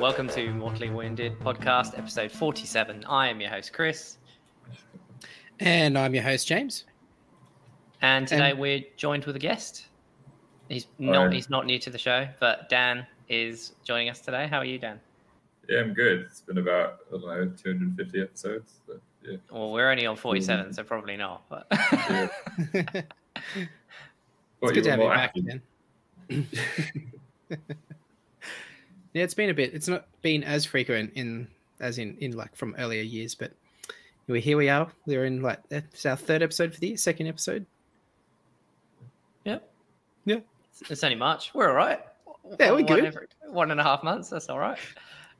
welcome to Mortally Wounded podcast, episode 47. I am your host, Chris. And I'm your host, James. And today and... we're joined with a guest. He's not he's not new to the show, but Dan is joining us today. How are you, Dan? Yeah, I'm good. It's been about I don't know 250 episodes. But yeah. Well, we're only on 47, mm-hmm. so probably not. But yeah. it's good to have you back, Dan. yeah, it's been a bit. It's not been as frequent in as in in like from earlier years, but here we are. We're in like it's our third episode for the year, second episode. Yep. Yeah. It's only March. We're all right. Yeah, we're good. Every, one and a half months. That's all right.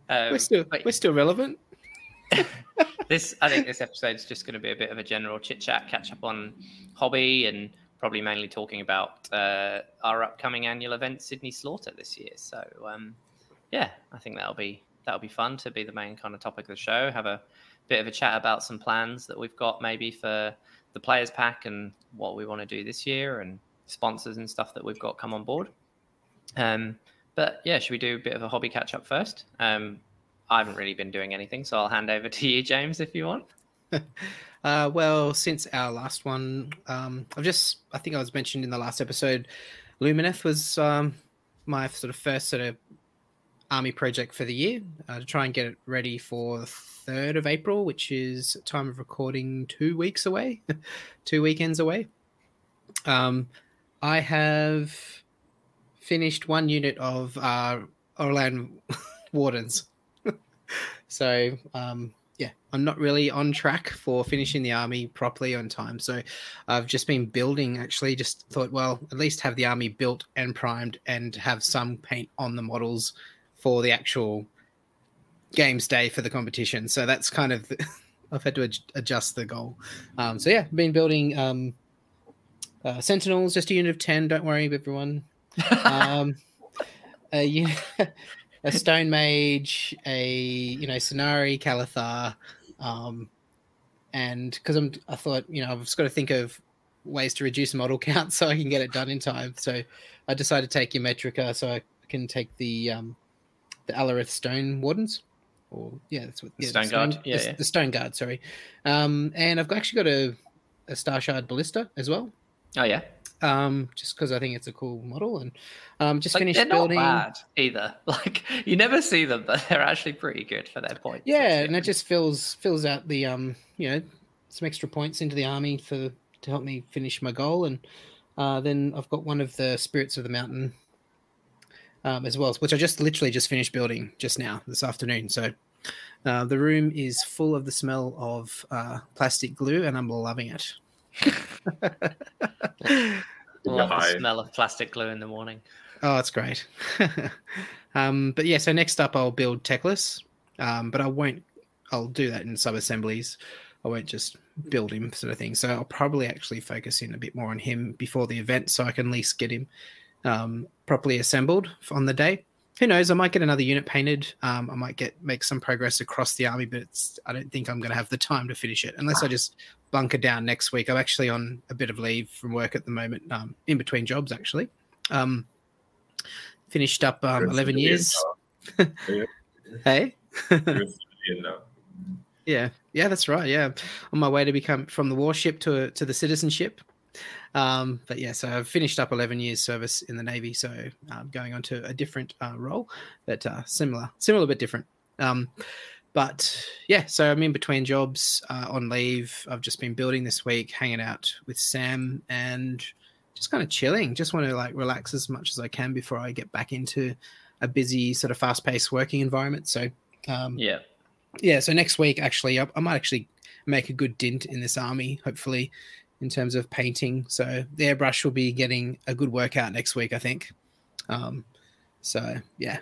Um, we're still but, we're still relevant. this I think this episode is just going to be a bit of a general chit chat, catch up on hobby, and probably mainly talking about uh, our upcoming annual event, Sydney Slaughter, this year. So um, yeah, I think that'll be that'll be fun to be the main kind of topic of the show. Have a bit of a chat about some plans that we've got maybe for the players pack and what we want to do this year and sponsors and stuff that we've got come on board. Um, but yeah, should we do a bit of a hobby catch up first? Um, I haven't really been doing anything, so I'll hand over to you, James, if you want. uh, well, since our last one, um, I've just, I think I was mentioned in the last episode, Lumineth was um, my sort of first sort of army project for the year uh, to try and get it ready for the 3rd of April, which is time of recording two weeks away, two weekends away. Um, I have finished one unit of uh, Auralan Wardens. so, um, yeah, I'm not really on track for finishing the army properly on time. So, I've just been building. Actually, just thought, well, at least have the army built and primed, and have some paint on the models for the actual games day for the competition. So that's kind of the, I've had to ad- adjust the goal. Um, so yeah, been building um, uh, Sentinels, just a unit of ten. Don't worry, everyone. Um, a, a Stone Mage, a you know Scinari Cathallar, um, and because I'm I thought you know I've just got to think of ways to reduce model count so I can get it done in time. So I decided to take Ymetrica so I can take the um, the Alarith Stone Wardens. Or yeah, that's what yeah, Stone, Guard. Yeah the, yeah, the, Stone Guard. Sorry, um, and I've actually got a a Starshard Ballista as well. Oh yeah. Um, just because I think it's a cool model, and um, just like, finished they're building. Not bad either. Like you never see them, but they're actually pretty good for their points. Yeah, and it just fills fills out the um, you know, some extra points into the army for to help me finish my goal, and uh, then I've got one of the Spirits of the Mountain um, as well, which I just literally just finished building just now this afternoon. So uh, the room is full of the smell of uh, plastic glue, and I'm loving it. Love the smell of plastic glue in the morning. Oh, that's great. um, but yeah, so next up, I'll build Teclis, um, but I won't. I'll do that in sub assemblies. I won't just build him, sort of thing. So I'll probably actually focus in a bit more on him before the event, so I can at least get him um, properly assembled on the day. Who knows? I might get another unit painted. Um, I might get make some progress across the army, but I don't think I'm going to have the time to finish it unless I just bunker down next week. I'm actually on a bit of leave from work at the moment, um, in between jobs actually. Um, finished up um, 11 years. hey. yeah, yeah, that's right. Yeah, on my way to become from the warship to to the citizenship. Um, but yeah, so I've finished up 11 years service in the Navy, so I'm going on to a different uh, role, but uh, similar, similar but different. Um, but yeah, so I'm in between jobs uh, on leave. I've just been building this week, hanging out with Sam, and just kind of chilling. Just want to like relax as much as I can before I get back into a busy, sort of fast-paced working environment. So um, yeah, yeah. So next week, actually, I, I might actually make a good dint in this army. Hopefully, in terms of painting. So the airbrush will be getting a good workout next week, I think. Um, so yeah,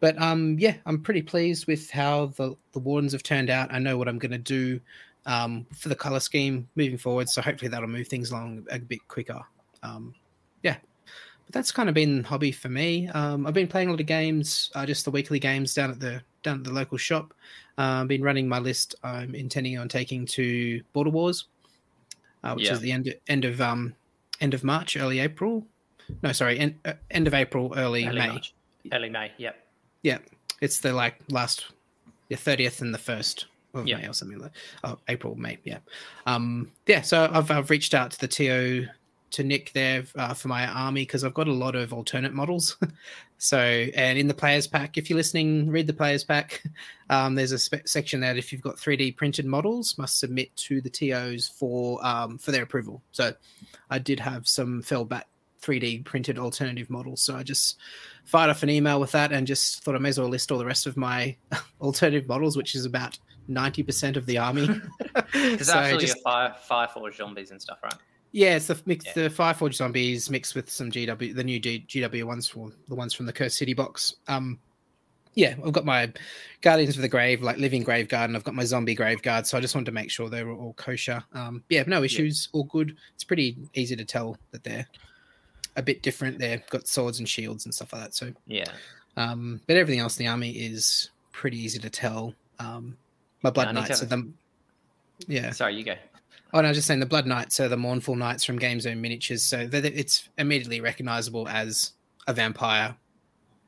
but um, yeah, I'm pretty pleased with how the the wardens have turned out. I know what I'm going to do um, for the color scheme moving forward. So hopefully that'll move things along a bit quicker. Um, yeah, but that's kind of been hobby for me. Um, I've been playing a lot of games, uh, just the weekly games down at the down at the local shop. Uh, been running my list. I'm intending on taking to Border Wars uh, which yeah. is the end end of um end of March, early April. No, sorry, end, uh, end of April, early, early May. March. Early May. Yep. Yeah. It's the like last, the thirtieth and the first of Yeah. May or something like. Oh, April, May, yeah. Um, yeah. So I've I've reached out to the TO to Nick there uh, for my army because I've got a lot of alternate models. so and in the players pack, if you're listening, read the players pack. Um, there's a spe- section that if you've got 3D printed models, must submit to the TOs for um, for their approval. So I did have some Fellbat 3D printed alternative models. So I just fired off an email with that and just thought I may as well list all the rest of my alternative models, which is about 90% of the army. Because So all just- your fire, Fireforge zombies and stuff, right? Yeah, it's the mix, Yeah. the Fireforge zombies mixed with some GW, the new G, GW ones for the ones from the Curse City box. Um, yeah, I've got my Guardians of the Grave, like Living Grave Guard, and I've got my Zombie Grave Guard. So I just wanted to make sure they were all kosher. Um, yeah, no issues, all good. It's pretty easy to tell that they're a bit different. They've got swords and shields and stuff like that. So Yeah. um, but everything else in the army is pretty easy to tell. Um, my Blood I Knights are them. Yeah. Sorry, you go. Oh no, I was just saying the Blood Knights are the Mournful Knights from Game Zone Miniatures, so it's immediately recognizable as a vampire,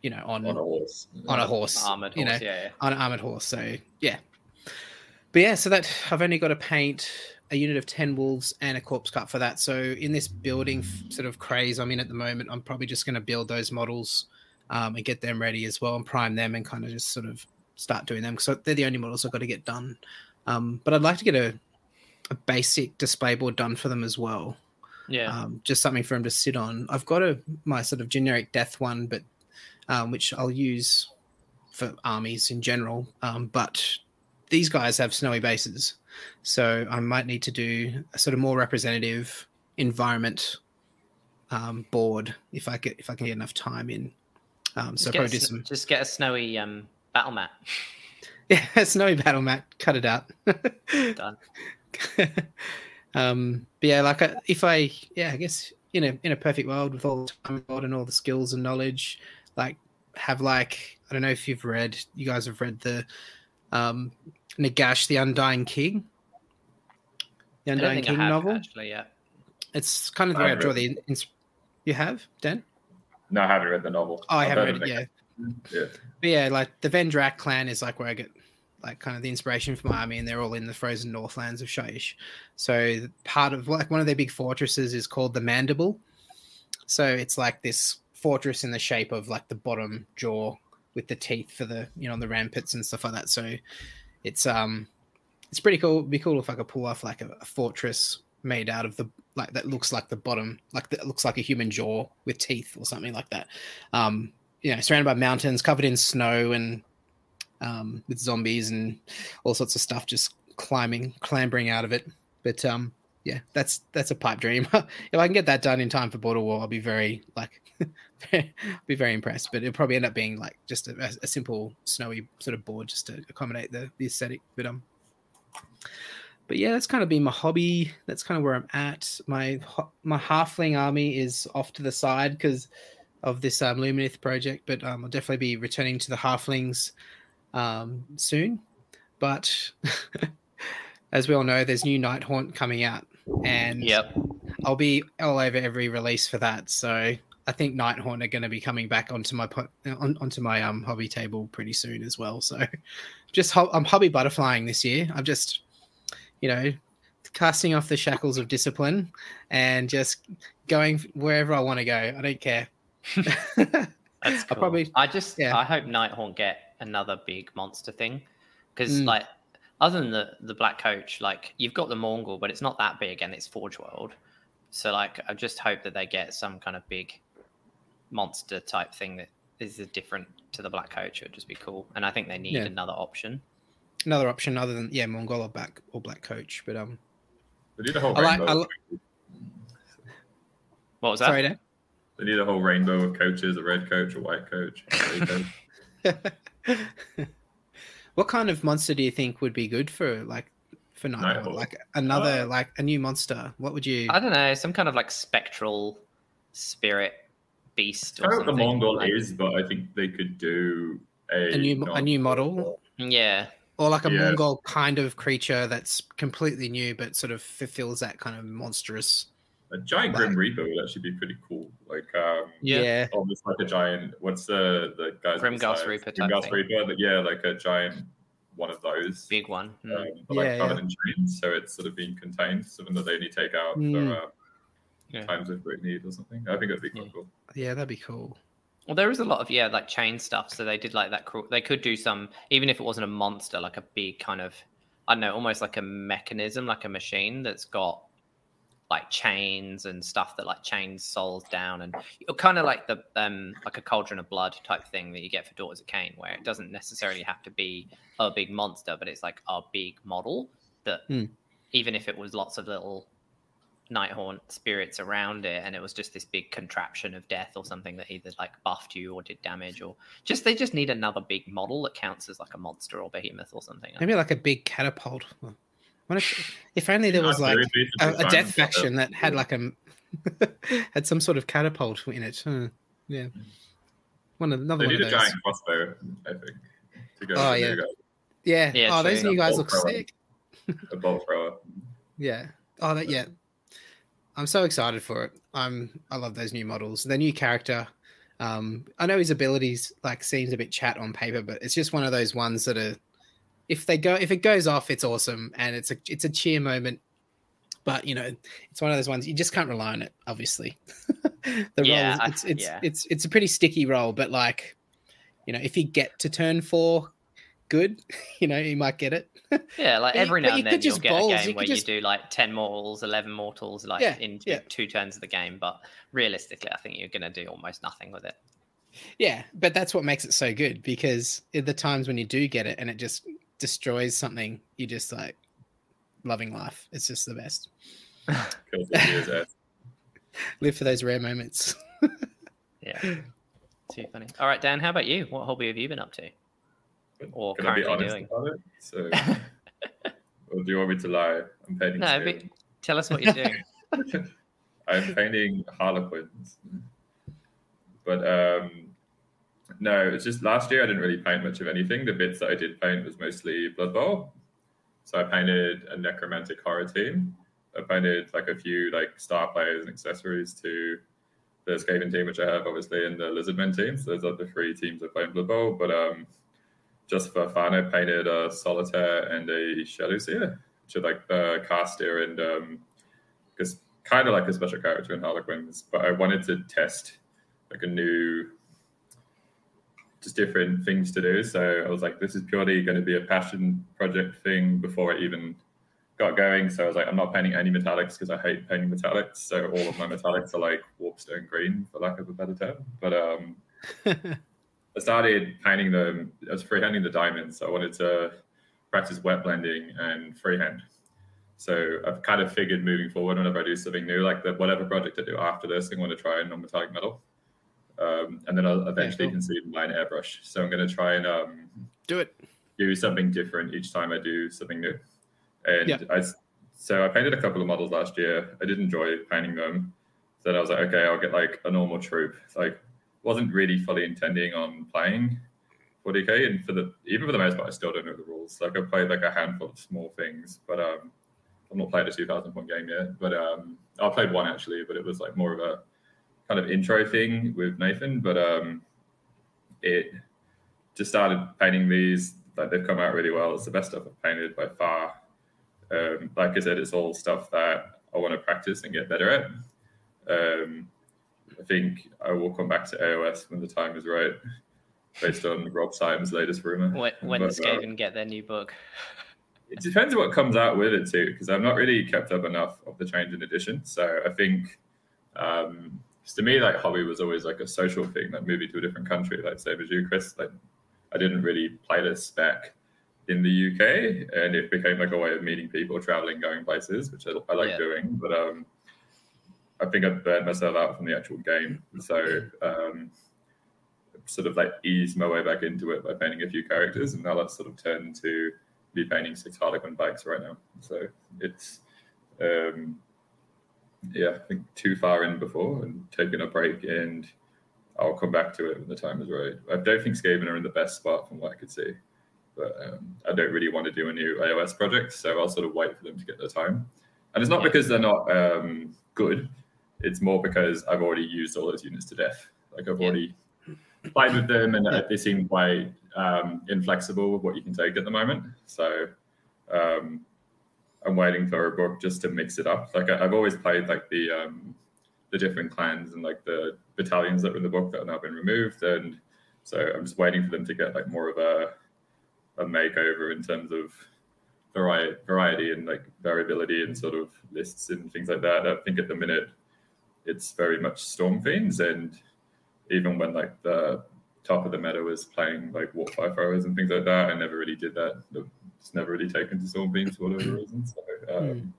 you know, on on a horse. on a horse, Armored you know, horse, yeah, yeah. on an armored horse. So yeah, but yeah, so that I've only got to paint a unit of ten wolves and a corpse cart for that. So in this building sort of craze I'm in at the moment, I'm probably just going to build those models um, and get them ready as well and prime them and kind of just sort of start doing them because they're the only models I've got to get done. Um, but I'd like to get a a basic display board done for them as well Yeah. um, just something for them to sit on. I've got a my sort of generic death one, but um, which I'll use for armies in general. Um, but these guys have snowy bases, so I might need to do a sort of more representative environment um, board if I get if I can get enough time in. Um, so just, get probably a, do some just get a snowy um, battle mat. yeah snowy battle mat. Cut it out. Done. um but yeah like I, if i yeah i guess in a in a perfect world with all the time and all the skills and knowledge like have like i don't know if you've read you guys have read the um nagash the undying king the undying king I have novel actually. Yeah. it's kind of the way i draw the ins- you have dan No, I haven't read the novel. oh i I've haven't read it yeah Yeah. But yeah, like the Vendrak clan is like where I get like kind of the inspiration for my army, and they're all in the frozen northlands of Shyish. So part of like one of their big fortresses is called the Mandible. So it's like this fortress in the shape of like the bottom jaw with the teeth for the you know the ramparts and stuff like that. So it's um it's pretty cool. It'd be cool if I could pull off like a, a fortress made out of the like that looks like the bottom like that looks like a human jaw with teeth or something like that. Um, you know, surrounded by mountains, covered in snow, and um, with zombies and all sorts of stuff just climbing, clambering out of it. But um, yeah, that's that's a pipe dream. if I can get that done in time for Border War, I'll be very like be very impressed. But it'll probably end up being like just a, a simple snowy sort of board just to accommodate the, the aesthetic. But um, but yeah, that's kind of been my hobby. That's kind of where I'm at. My my halfling army is off to the side because of this um, Lumineth project, but um, I'll definitely be returning to the halflings um, soon. But as we all know, there's new Night Haunt coming out, and Yep. I'll be all over every release for that. So I think Night Haunt are going to be coming back onto my po- on, onto my um hobby table pretty soon as well. So just ho- I'm hobby butterflying this year. I'm just you know casting off the shackles of discipline and just going wherever I want to go. I don't care. That's I'll cool. probably I just yeah. I hope Nighthaunt get another big monster thing because Mm. like other than the the black coach, like you've got the Mourngul, but it's not that big and it's Forge World. So like I just hope that they get some kind of big monster type thing that is different to the black coach. It would just be cool, and I think they need Yeah. another option. another option other than yeah Mourngul or black or black coach. But um, They need a whole I like- rainbow. I of li- What was that? sorry, Dan. They need a whole rainbow of coaches, a red coach, a white coach. a coach. what kind of monster do you think would be good for like for Nighthaunt? Nighthaunt. Like another Uh, like a new monster. What would you? I don't know, some kind of like spectral spirit beast I or don't know what the something. Mourngul like- is, but I think they could do a, A new a new model Yeah, or like a Yeah. Mourngul kind of creature that's completely new but sort of fulfills that kind of monstrous. A giant Grim Reaper would actually be pretty cool. Like, um, Yeah. yeah. almost like a giant. What's the the guys? Grimghast besides- Reaper type Grimghast. Reaper. But yeah, like a giant one of those. Big one. Mm. Um, but like Yeah, covered in chains, so it's sort of being contained, something that they only take out Mm. for uh, Yeah. times of great need or something. I think it'd be quite Yeah. cool. Yeah, that'd be cool. Well, there is a lot of yeah, like chain stuff. So they did like that. cru- They could do some, even if it wasn't a monster, like a big kind of, I don't know, almost like a mechanism, like a machine that's got like chains and stuff that like chains souls down, and kind of like the um like a cauldron of blood type thing that you get for Daughters of Khaine, where it doesn't necessarily have to be a big monster, but it's like a big model that Hmm. even if it was lots of little Nighthaunt spirits around it, and it was just this big contraption of death or something that either like buffed you or did damage, or just they just need another big model that counts as like a monster or behemoth or something. Maybe like a big catapult. What if, if only there was like a, a death faction that had like a had some sort of catapult in it. Huh. Yeah, one of another They one need of a those. giant crossbow, I think, to go. Oh, yeah. Yeah. Yeah, oh, those new guys look thrower. sick. A bolt thrower. Yeah. Oh, that yeah. I'm so excited for it. I'm. I love those new models. The new character. Um, I know his abilities like seems a bit chat on paper, but it's just one of those ones that are. If they go, if it goes off, it's awesome, and it's a it's a cheer moment. But you know, it's one of those ones you just can't rely on it. Obviously, the Yeah, role is, it's it's yeah. it's it's a pretty sticky role. But like, you know, if you get to turn four, good. You know, you might get it. Yeah, like you- every now and then you'll just get bowls, a game could where just- you do like ten mortals, eleven mortals, like Yeah, in yeah. two turns of the game. But realistically, I think you're going to do almost nothing with it. Yeah, but that's what makes it so good because at the times when you do get it and it just destroys something, you just like loving life. It's just the best. Kills the year's ass. Live for those rare moments. Yeah, too funny. All right, Dan, how about you? What hobby have you been up to? Or Can I be currently honest doing? about it? So, or do you want me to lie? I'm painting. no, but tell us what you're doing. I'm painting Harlequins. But um, no, it's just last year I didn't really paint much of anything. The bits that I did paint was mostly Blood Bowl. So I painted a necromantic horror team. I painted like a few like star players and accessories to the Skaven team, which I have obviously, and the Lizardmen team. So those are the three teams I play in Blood Bowl. But um, just for fun, I painted a Solitaire and a Shadow Seer, which are like the caster and um, kind of like a special character in Harlequins, but I wanted to test like a new, just different things to do. So I was like, this is purely going to be a passion project thing before I even got going. So I was like, I'm not painting any metallics because I hate painting metallics. So all of my metallics are like warpstone green, for lack of a better term. But um, I started painting them. I was freehanding the diamonds. So I wanted to practice wet blending and freehand. So I've kind of figured moving forward, whenever I do something new, like the whatever project I do after this, I'm going to try a non-metallic metal, um, and then I'll eventually cool. conceive mine airbrush. So I'm going to try and um, Do it. do something different each time I do something new. And Yeah. I, so I painted a couple of models last year. I did enjoy painting them. So then I was like, okay, I'll get like a normal troop. Like, wasn't really fully intending on playing 40k, and for the even for the most part, I still don't know the rules. Like, I played like a handful of small things, but um, I'm not played a 2,000 point game yet. But um, I played one actually, but it was like more of a kind of intro thing with Nathan. But um, it just started painting these. Like they've come out really well. It's the best stuff I've painted by far. Um, like I said, it's all stuff that I want to practice and get better at. Um, I think I will come back to AOS when the time is right, based on Rob Simon's latest rumor. When, when But, does uh, Skaven get their new book? it depends what comes out with it too, because I've not really kept up enough of the change in edition. So I think, um, 'cause to me, like hobby was always like a social thing, like moving to a different country, like same as you, Chris. Like I didn't really play this back in the UK, and it became like a way of meeting people, traveling, going places, which I, I like Yeah. doing. But um, I think I burned myself out from the actual game, so um, sort of like eased my way back into it by painting a few characters, and now that's sort of turned to be painting six Harlequin bikes right now. So it's um, yeah, I think too far in before and taking a break, and I'll come back to it when the time is right. I don't think Skaven are in the best spot from what I could see, but um, I don't really want to do a new AOS project, so I'll sort of wait for them to get their time. And it's not Yeah. because they're not um, good; it's more because I've already used all those units to death. Like I've Yeah. already played with them, and uh, they seem quite um, inflexible with what you can take at the moment. So um, I'm waiting for a book just to mix it up. Like I, I've always played like the um, the different clans and like the battalions that were in the book that have now been removed, and so I'm just waiting for them to get like more of a a makeover in terms of variety, variety and like variability and sort of lists and things like that. I think at the minute it's very much Storm Fiends, and even when like the top of the meta was playing like Warpfire throwers and things like that, I never really did that. It's never really taken to Storm Fiends for whatever reason. So, um,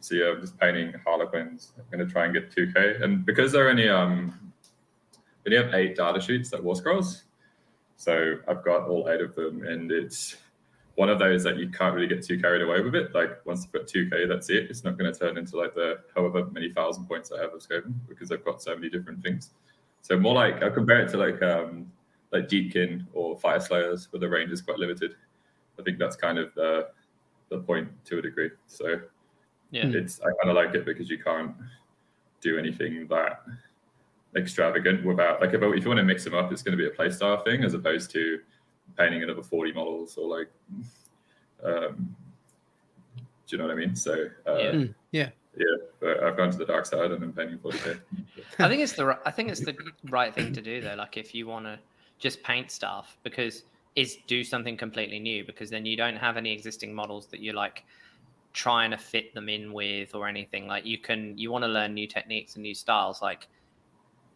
so yeah, I'm just painting Harlequins. I'm going to try and get 2K, and because they're only um, we only have eight data sheets like War Scrolls, so I've got all eight of them, and it's one of those that you can't really get too carried away with it. Like once you've got 2K, that's it. It's not going to turn into like the however many thousand points I have of Skaven because I've got so many different things. So more like I compare it to like um like Deepkin or Fire Slayers where the range is quite limited. I think that's kind of the the point to a degree. So Yeah. it's I kind of like it because you can't do anything that extravagant without like if, if you want to mix them up, it's going to be a playstyle thing as opposed to painting another 40 models or like um do you know what I mean? So uh, Yeah. Mm, yeah. yeah, but I've gone to the dark side and I'm painting 40k. I think it's the I think it's the right thing to do though. Like if you want to just paint stuff, because is do something completely new, because then you don't have any existing models that you're like trying to fit them in with or anything. Like you can you want to learn new techniques and new styles. Like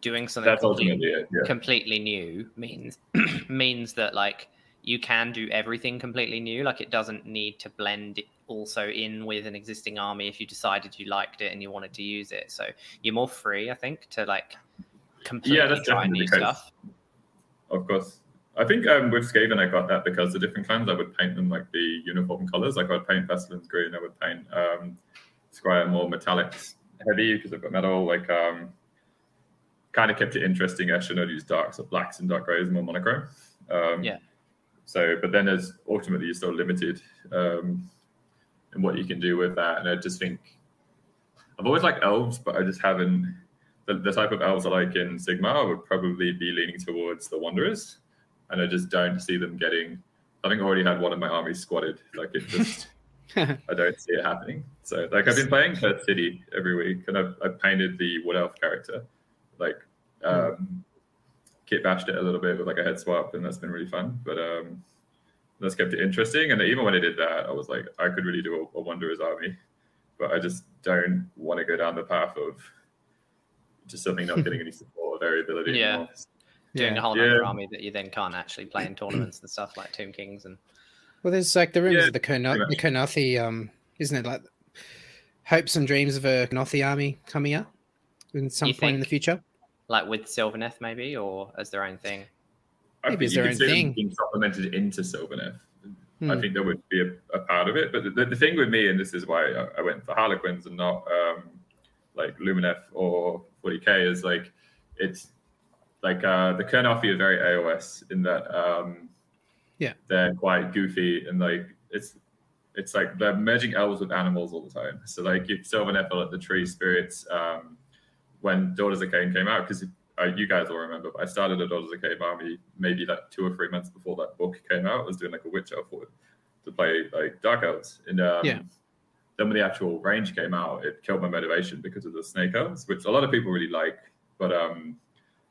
doing something That's completely, it. Yeah. completely new means means that like you can do everything completely new. Like it doesn't need to blend also in with an existing army if you decided you liked it and you wanted to use it. So you're more free, I think, to like completely that's try new stuff. Of course. I think um, with Skaven, I got that because the different clans, I would paint them like the uniform colors. Like I would paint Pestilence green, I would paint um, Skryre more metallics heavy because I've got metal. Like, um, kind of kept it interesting. I should not use darks or blacks and dark grays, more monochrome. Um, Yeah. So, but then as ultimately you're still limited um, in what you can do with that. And I just think I've always liked elves, but I just haven't. The, the type of elves I like in Sigmar I would probably be leaning towards the Wanderers, and I just don't see them getting. I think I already had one of my armies squatted. Like it just, I don't see it happening. So like I've been playing Perth City every week, and I've, I've painted the Wood Elf character, like um, kit bashed it a little bit with like a head swap, and that's been really fun. But um, that's kept it interesting. And even when I did that, I was like, I could really do a, a Wanderers army, but I just don't want to go down the path of just something not getting any support or variability. Yeah. anymore. Doing Yeah. a whole Yeah. other army that you then can't actually play in tournaments and stuff like Tomb Kings and Well, there's like the rumors Yeah, of the Kurnoth, pretty the Kurnothi, um, isn't it like hopes and dreams of a Kurnothi army coming up in some You point in the future? like with Sylvaneth maybe or as their own thing. I Maybe think it's you their could own thing. being supplemented into Sylvaneth. I Hmm. think that would be a, a part of it. But the, the thing with me, and this is why I, I went for Harlequins and not um, like Lumineth or 40k, is like it's like uh, the Kurnothi are very AOS in that um, Yeah. they're quite goofy and like it's it's like they're merging elves with animals all the time. So like if Sylvaneth are like the tree spirits um, when Daughters of Khaine came out, because uh, you guys will remember, but I started a Daughters of Khaine army maybe like two or three months before that book came out. I was doing like a witch elf for to play like dark elves. And um, Yeah. then when the actual range came out, it killed my motivation because of the snake elves, which a lot of people really like. But um,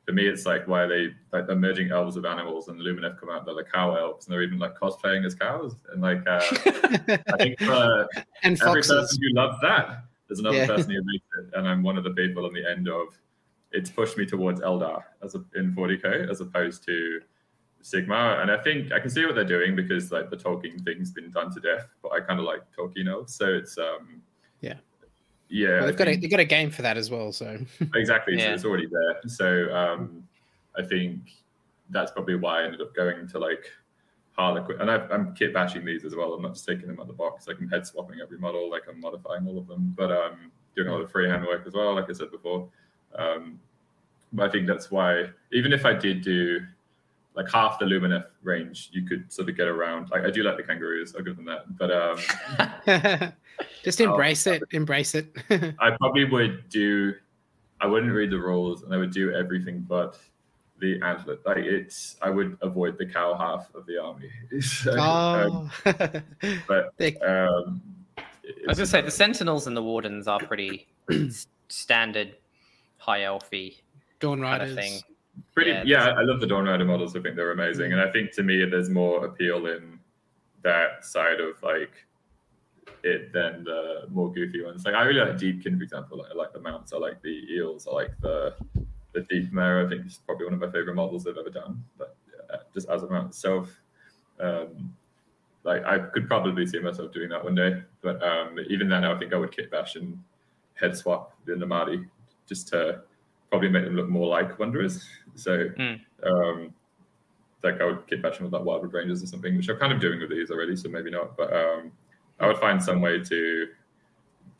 for me, it's like why they like they're merging elves with animals, and Lumineth come out, they're like cow elves, and they're even like cosplaying as cows. And like, uh, I think for and every foxes. person who loves that, there's another Yeah. person who makes it, and I'm one of the people on the end of. It's pushed me towards Eldar as a, in 40k as opposed to Sigmar, and I think I can see what they're doing because like the Tolkien thing's been done to death, but I kind of like Tolkien elves, so it's um Yeah. Yeah Well, they've got a, they've got a game for that as well. So. Exactly so it's already there. So um i think that's probably why i ended up going to like harlequin and I've, i'm kit bashing these as well. I'm not just taking them out of the box. Like i'm head swapping every model like i'm modifying all of them but um doing a lot of freehand work as well like i said before. Um but i think that's why even if i did do like half the lumineth range you could sort of get around. Like i do like the kangaroos i'll give them that but um just embrace it. Embrace it. I probably would do I wouldn't read the rules and I would do everything but the antler. Like it's, I would avoid the cow half of the army. So, um, Oh, but um, I was gonna say the Sentinels and the Wardens are pretty standard high elfy Dawn kind Riders. of thing. pretty. yeah, Yeah, I love the Dawn Rider models. I think they're amazing, and I think to me there's more appeal in that side of like it than the more goofy ones. Like I really like Deepkin, for example. Like, I like the mounts. I like the eels. I like the the Deep Mare. I think it's probably one of my favorite models they've ever done. But uh, just as a mount itself, um, like I could probably see myself doing that one day. But um, even then, I think I would kit bash and head swap the Namarti just to probably make them look more like Wanderers. So, Mm. um, like I would kit bash them with like Wildwood Rangers or something, which I'm kind of doing with these already. So maybe not, but um, I would find some way to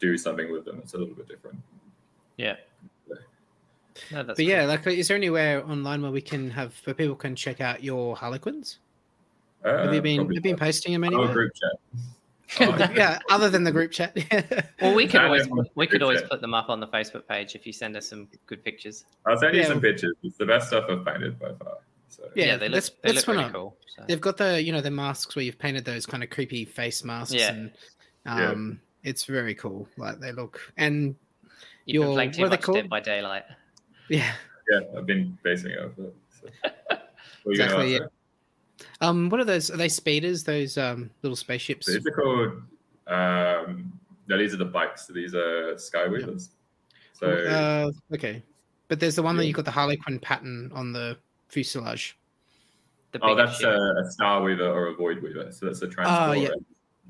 do something with them that's a little bit different. Yeah. No, that's But yeah, like, is there anywhere online where we can have where people can check out your Harlequins? Uh, Have you been have you been posting them not. anywhere? Oh, group chat. yeah, other than the group chat. Well, we could I always don't we could always check. put them up on the Facebook page if you send us some good pictures. I'll send you Yeah. some pictures. It's the best stuff I've painted by far. So Yeah, they look, they look really cool. So. They've got the you know the masks where you've painted those kind of creepy face masks Yeah. and Yeah. um it's very cool. Like they look and You've been playing too what are much? Dead by Daylight. yeah. yeah, I've been basing it off it. So. What are you Exactly, ask yeah. Um what are those are they speeders, those um little spaceships? So These are called. Um, no, these are the bikes. So these are Skyweavers. So uh, okay. But there's the one that Yeah. you got the Harlequin pattern on the fuselage. The oh, that's ship. a, a Star Weaver or a Void Weaver. So that's a transport. yeah.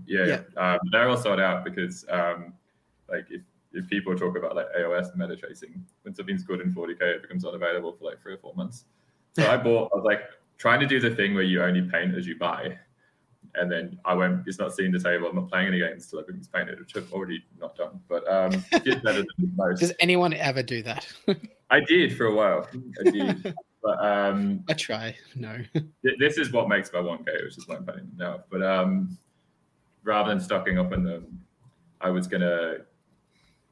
yeah, yeah. Um, they're all sold out because, um, like, if if people talk about like AOS and meta tracing, when something's good in 40k, it becomes unavailable for like three or four months. So I bought. I was like trying to do the thing where you only paint as you buy. And then I went, it's not seeing the table. I'm not playing any games until everything's painted, which I've already not done. But um, did better than most. Does anyone ever do that? I did for a while. I did. but um, I try. No. th- this is what makes my 1K, which is why I'm painting them now. But um, rather than stocking up on them, I was going to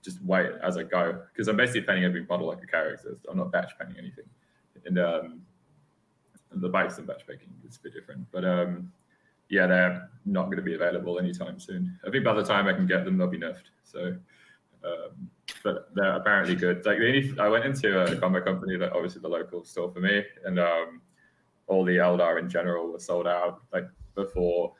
just wait as I go because I'm basically painting every model like a character. I'm not batch painting anything. And um, the bikes and batch painting is a bit different. But um, yeah, they're not going to be available anytime soon. I think by the time I can get them, they'll be nerfed. So, um, but they're apparently good. Like the only, I went into a combat company that obviously the local store for me, and um, all the Eldar in general were sold out. Like before,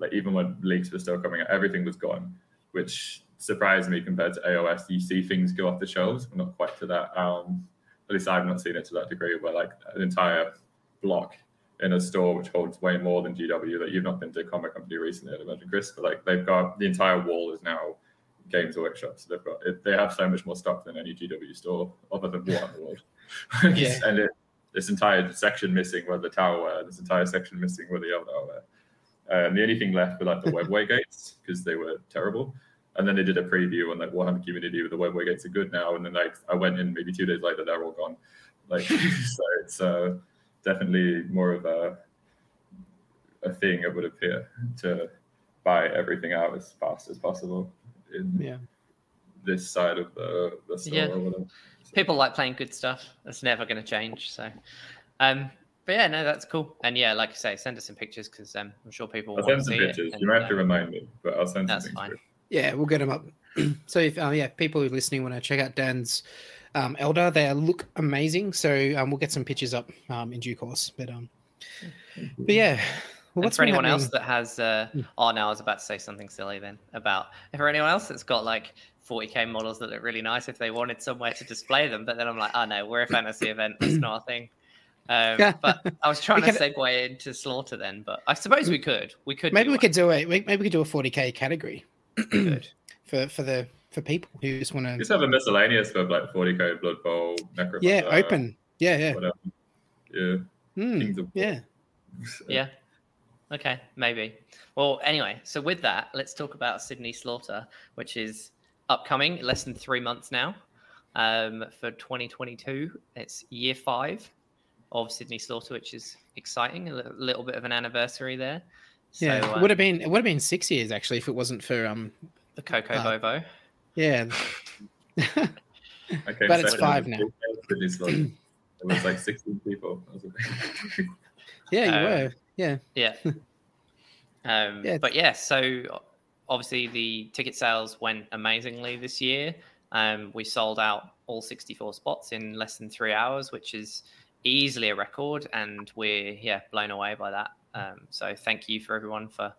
like even when leaks were still coming out, everything was gone, which surprised me compared to AOS. You see things go off the shelves, but not quite to that. Um, at least I've not seen it to that degree, where like an entire block in a store which holds way more than GW that you've not been to a comic company recently, I'd imagine, Chris. But like they've got the entire wall is now Games Workshop. So they've got it, they have so much more stock than any GW store other than the world. Yeah. and it, this entire section missing where the tower were, this entire section missing where the were. And the only thing left were like the webway gates because they were terrible. And then they did a preview on like Warhammer Community with the webway gates are good now. And then like I went in maybe two days later, they're all gone. Like so, it's uh, definitely more of a a thing. It would appear to buy everything out as fast as possible in Yeah. this side of the the store Yeah. or whatever. So- People like playing good stuff. That's never going to change. So, um, but yeah, no, that's cool. And yeah, like I say, send us some pictures because um, I'm sure people I'll want to send some see pictures. it. You might have to remind me, but I'll send That's some fine. things. Yeah, we'll get them up. so if um, yeah, people who are listening want to check out Dan's um, Eldar, they look amazing. So um, we'll get some pictures up um, in due course. But um, but yeah. Well, and for been anyone else that has, uh, Hmm. oh no, I was about to say something silly then about if for anyone else that's got like 40k models that look really nice if they wanted somewhere to display them, but then I'm like, oh no, we're a fantasy event, it's not a thing. Um, Yeah. but I was trying We to segue into slaughter then, but I suppose we could. We could. maybe we one. could do a maybe we could do a 40k category for for the for people who just want to Just have a miscellaneous for like 40k, Blood Bowl, Necro. yeah open yeah yeah Whatever. Yeah. Hmm, Kings of yeah Yeah. Okay, maybe. Well, anyway, so with that, let's talk about Sydney Slaughter, which is upcoming, less than three months now um, for 2022. It's year five of Sydney Slaughter, which is exciting. A li- little bit of an anniversary there. So, yeah it would have been it would have been six years actually if it wasn't for um the Coco uh, Bobo. yeah I came But it's five now. It was like 16 people. That was a- Yeah, you Uh, were. Yeah. Yeah. um, Yeah. But yeah, so obviously the ticket sales went amazingly this year. Um, we sold out all 64 spots in less than three hours, which is easily a record, and we're yeah blown away by that. Um, so thank you for everyone for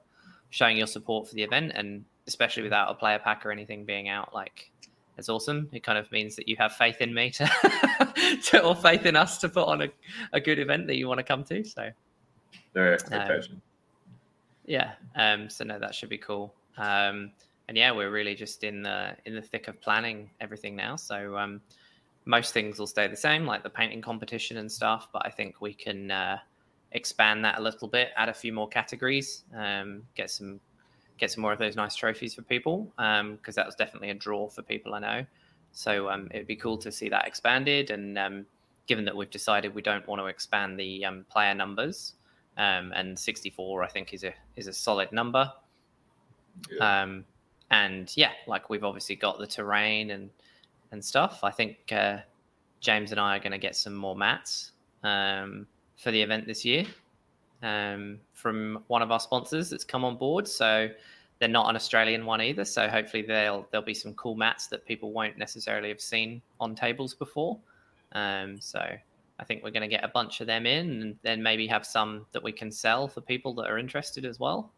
showing your support for the event, and especially without a player pack or anything being out, like it's awesome. It kind of means that you have faith in me to, to or faith in us to put on a, a good event that you want to come to. So Their expectation. yeah. Um, so no, that should be cool. Um, and yeah, we're really just in the in the thick of planning everything now. So um, most things will stay the same, like the painting competition and stuff. But I think we can uh, expand that a little bit, add a few more categories, um, get some get some more of those nice trophies for people because that was definitely a draw for people I know. So um, it'd be cool to see that expanded. And um, given that we've decided we don't want to expand the um, player numbers, um, and 64 I think is a is a solid number. Yeah. Um, and yeah, like we've obviously got the terrain and and stuff. I think uh, James and I are going to get some more mats um, for the event this year um, from one of our sponsors that's come on board. So they're not an Australian one either. So hopefully there'll there'll be some cool mats that people won't necessarily have seen on tables before. Um, so I think we're going to get a bunch of them in, and then maybe have some that we can sell for people that are interested as well,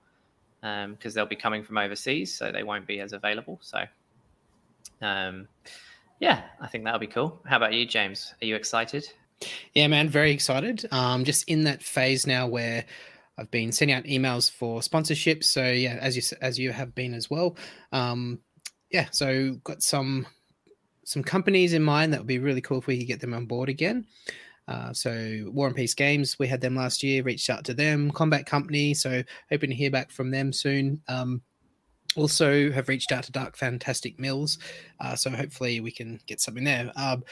because they'll be coming from overseas, so they won't be as available. So, um, yeah, I think that'll be cool. How about you, James? Are you excited? Yeah, man, very excited. Um, just in that phase now where I've been sending out emails for sponsorships. So yeah, as you as you have been as well. Um, yeah, so got some some companies in mind that would be really cool if we could get them on board again. Uh, so War and Peace Games, we had them last year. Reached out to them. Combat Company, so hoping to hear back from them soon. Um, also have reached out to Dark Fantastic Mills, uh, so hopefully we can get something there. Um,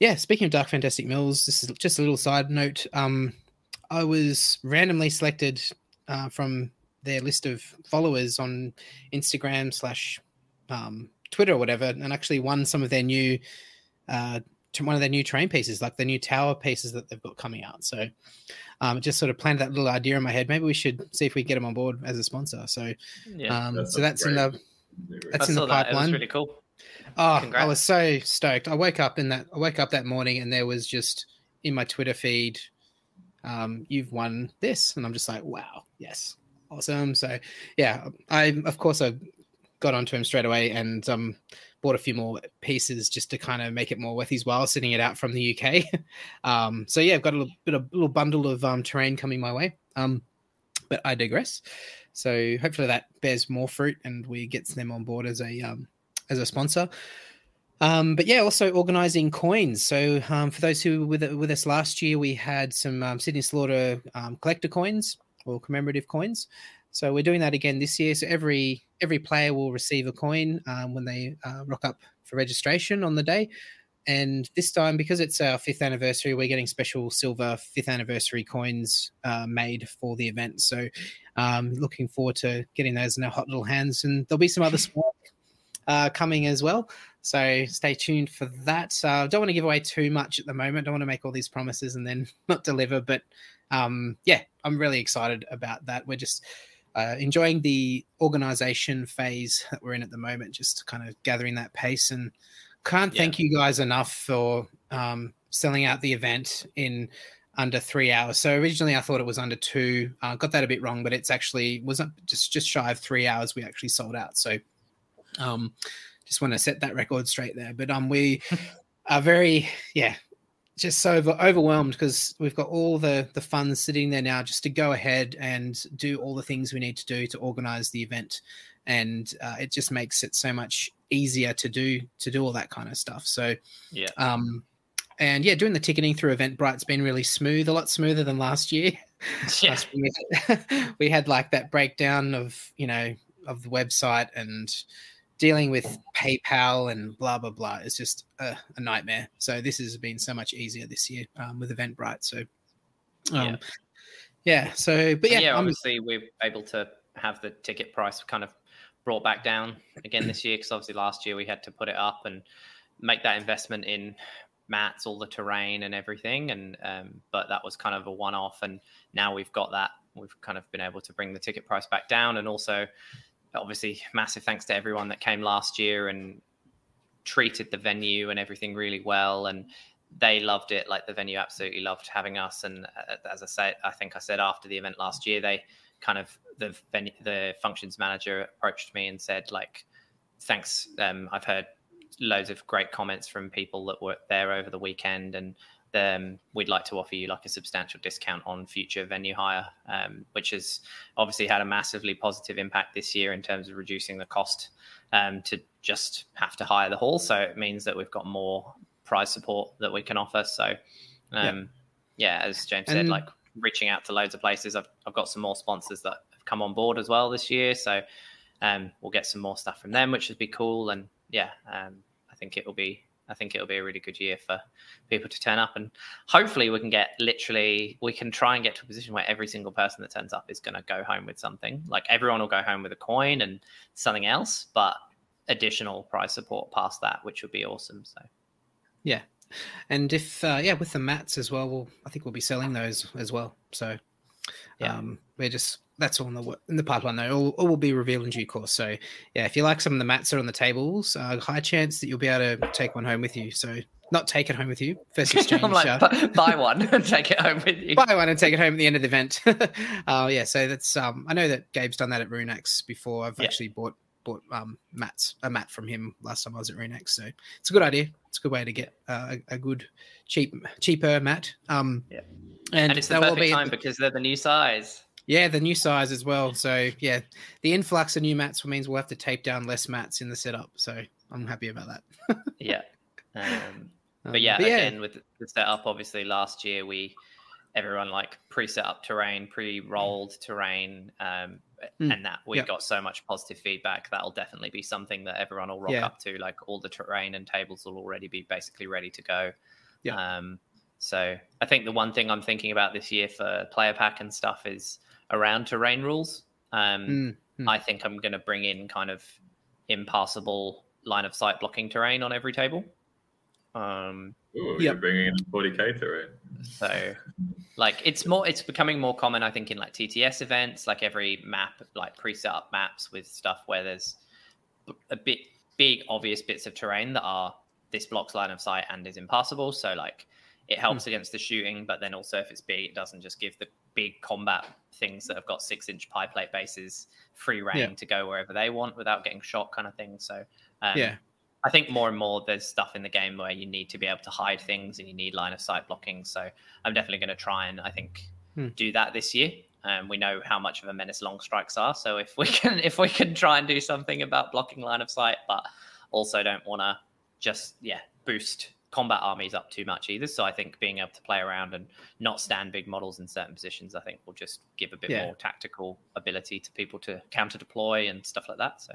yeah, speaking of Dark Fantastic Mills, this is just a little side note. Um, I was randomly selected uh, from their list of followers on Instagram slash um, Twitter or whatever, and actually won some of their new, uh, one of their new train pieces, like the new tower pieces that they've got coming out. So, um, just sort of planted that little idea in my head. Maybe we should see if we can get them on board as a sponsor. So, Yeah, um, That so sounds that's in great. the I that's in saw the that. It was pipeline. really cool. Oh, I was so stoked. I woke up in that I woke up that morning and there was just in my Twitter feed, um, you've won this. And I'm just like, wow, yes. Awesome. So yeah, I of course I got onto him straight away and um bought a few more pieces just to kind of make it more worth his while sending it out from the UK. um so yeah, I've got a little bit of a little bundle of um terrain coming my way. Um but I digress. So hopefully that bears more fruit and we get them on board as a um as a sponsor. Um, but yeah, also organizing coins. So um, for those who were with, with us last year, we had some um, Sydney Slaughter um, collector coins or commemorative coins. So we're doing that again this year. So every every player will receive a coin um, when they uh, rock up for registration on the day. And this time, because it's our fifth anniversary, we're getting special silver fifth anniversary coins uh, made for the event. So um, looking forward to getting those in our hot little hands. And there'll be some other swag uh, coming as well. So stay tuned for that. Uh, don't want to give away too much at the moment. Don't want to make all these promises and then not deliver. But um, yeah, I'm really excited about that. We're just uh, enjoying the organization phase that we're in at the moment, just kind of gathering that pace. And can't Yeah. thank you guys enough for um, selling out the event in under three hours. So originally I thought it was under two. Uh, got that a bit wrong, but it's actually wasn't just just shy of three hours. We actually sold out. So um, just want to set that record straight there. But um, we are very yeah, just so over, overwhelmed because we've got all the the funds sitting there now just to go ahead and do all the things we need to do to organize the event, and uh, it just makes it so much easier to do to do all that kind of stuff. So Yeah. um, and yeah, doing the ticketing through Eventbrite's been really smooth, a lot smoother than last year. Yeah. Last year we had, we had like that breakdown of you know of the website and dealing with PayPal and blah blah blah. is just a, a nightmare. So this has been so much easier this year um, with Eventbrite. So um, Yeah. yeah. So but yeah, yeah, I'm, obviously we're able to have the ticket price kind of brought back down again this year because obviously last year we had to put it up and make that investment in mats, all the terrain and everything. And um, but that was kind of a one-off, and now we've got that. We've kind of been able to bring the ticket price back down, and also obviously massive thanks to everyone that came last year and treated the venue and everything really well and they loved it like the venue absolutely loved having us and uh, as i said i think i said after the event last year they kind of the venue, the functions manager approached me and said like thanks um, i've heard loads of great comments from people that were there over the weekend and um, we'd like to offer you like a substantial discount on future venue hire, um, which has obviously had a massively positive impact this year in terms of reducing the cost um, to just have to hire the hall. So it means that we've got more prize support that we can offer. So, yeah. Um, yeah. as James and... said, like reaching out to loads of places. I've, I've got some more sponsors that have come on board as well this year. So um, we'll get some more stuff from them, which would be cool. And yeah, um, I think it will be I think it'll be a really good year for people to turn up, and hopefully we can get literally we can try and get to a position where every single person that turns up is going to go home with something. Like everyone will go home with a coin and something else, but additional prize support past that, which would be awesome. So, yeah, and if uh, yeah, with the mats as well, we'll I think we'll be selling those as well. So, yeah, um, we're just that's all in the in the pipeline though. All, all will be revealed in due course. So yeah, if you like some of the mats that are on the tables, uh, high chance that you'll be able to take one home with you. So not take it home with you. First exchange. I'm like, uh, buy one and take it home with you. Buy one and take it home at the end of the event. uh, yeah, so that's um, I know that Gabe's done that at Runex before. I've yeah. actually bought bought um mats a mat from him last time I was at Runex. So it's a good idea. It's a good way to get uh, a, a good cheap cheaper mat. Um, yeah. And, and it's the perfect time because they're the new size. Yeah, the new size as well. So yeah, the influx of new mats means we'll have to tape down less mats in the setup. So I'm happy about that. yeah. Um, but yeah, but again with the setup, obviously last year we everyone like pre-set up terrain, pre-rolled terrain, um, mm. and that we yep. got so much positive feedback. That'll definitely be something that everyone will rock yeah. up to. Like all the terrain and tables will already be basically ready to go. Yeah. Um, so I think the one thing I'm thinking about this year for player pack and stuff is around terrain rules. Um, mm, I think I'm going to bring in kind of impassable line of sight blocking terrain on every table. Um, Ooh, yep. you're bringing in 40k terrain. So, like, it's more, it's becoming more common, I think, in like TTS events, like every map, like pre-set up maps with stuff where there's a bit big, obvious bits of terrain that are this blocks line of sight and is impassable. So, like, it helps mm. against the shooting, but then also if it's big, it doesn't just give the big combat things that have got six inch pie plate bases free reign yeah. to go wherever they want without getting shot, kind of thing. So, um, yeah, I think more and more there's stuff in the game where you need to be able to hide things and you need line of sight blocking. So, I'm definitely going to try and I think hmm. do that this year. Um, we know how much of a menace long strikes are. So if we can if we can try and do something about blocking line of sight, but also don't want to just yeah boost combat armies up too much either. So I think being able to play around and not stand big models in certain positions, I think will just give a bit yeah. more tactical ability to people to counter deploy and stuff like that. So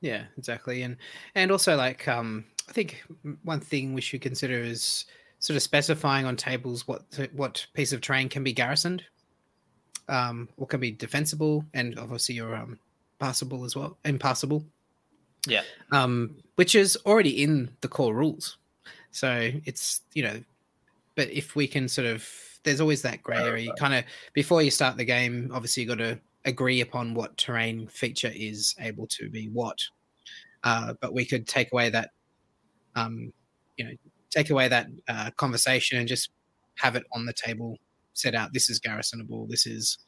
yeah, exactly, and and also like um, I think one thing we should consider is sort of specifying on tables what what piece of terrain can be garrisoned, um, what can be defensible, and obviously your um, passable as well, impassable. Yeah. Um, which is already in the core rules. So it's you know, but if we can sort of, there's always that grey area. You kind of before you start the game, obviously you've got to agree upon what terrain feature is able to be what. Uh, but we could take away that, um, you know, take away that uh, conversation and just have it on the table, set out this is garrisonable, this is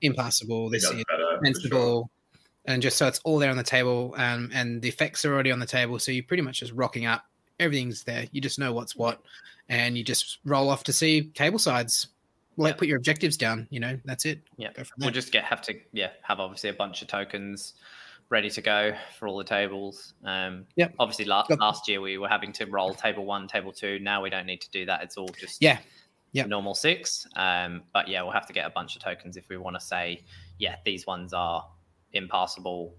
impassable, this is defensible, sure. and just so it's all there on the table, um, and the effects are already on the table. So you're pretty much just rocking up everything's there. You just know what's what, and you just roll off to see cable sides. Like yeah. put your objectives down. You know, that's it. Yeah, Go from there. we'll just get have to yeah have obviously a bunch of tokens ready to go for all the tables. Um, yeah. Obviously, la- last year we were having to roll table one, table two. Now we don't need to do that. It's all just yeah, yeah, normal six. Um, but yeah, we'll have to get a bunch of tokens if we want to say yeah these ones are impassable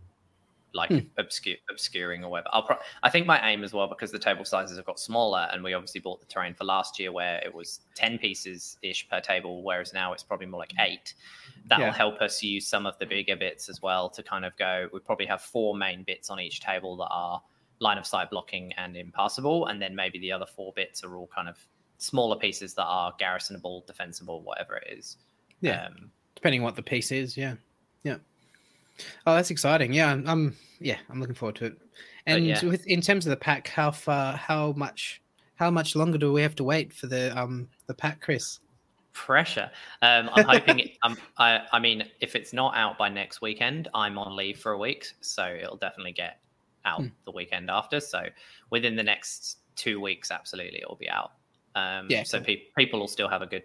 like hmm. obscure, obscuring or whatever. I'll pro- I think my aim as well because the table sizes have got smaller, and we obviously bought the terrain for last year where it was ten pieces ish per table, whereas now it's probably more like eight. That'll yeah. help us use some of the bigger bits as well to kind of go. We probably have four main bits on each table that are line of sight blocking and impassable, and then maybe the other four bits are all kind of smaller pieces that are garrisonable, defensible, whatever it is. Yeah. Um, depending what the piece is. Yeah, yeah. Oh, that's exciting. Yeah, I'm, I'm yeah, I'm looking forward to it. And yeah. with in terms of the pack, how far, how much, how much longer do we have to wait for the um the pack, Chris? pressure. Um, I'm hoping. It, um, I, I mean, if it's not out by next weekend, I'm on leave for a week, so it'll definitely get out Hmm. the weekend after. So within the next two weeks, absolutely, it'll be out. Um, Yeah, So cool. pe- people will still have a good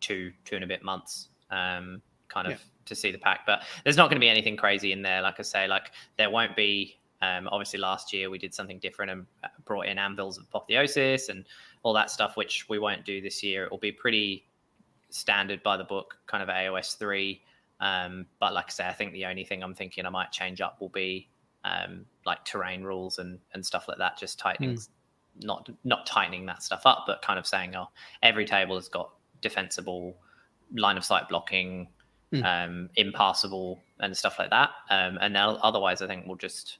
two, two and a bit months, um, kind of Yeah. To see the pack. But there's not going to be anything crazy in there. Like I say, like there won't be. Um, obviously, last year we did something different and uh, brought in anvils of apotheosis and all that stuff, which we won't do this year. It will be pretty standard by the book, kind of AOS three. Um, but like I say, I think the only thing I'm thinking I might change up will be um, like terrain rules and and stuff like that. Just tightening, not not tightening that stuff up, but kind of saying, oh, every table has got defensible line of sight blocking, Hmm. um, impassable, and stuff like that. Um, and now otherwise, I think we'll just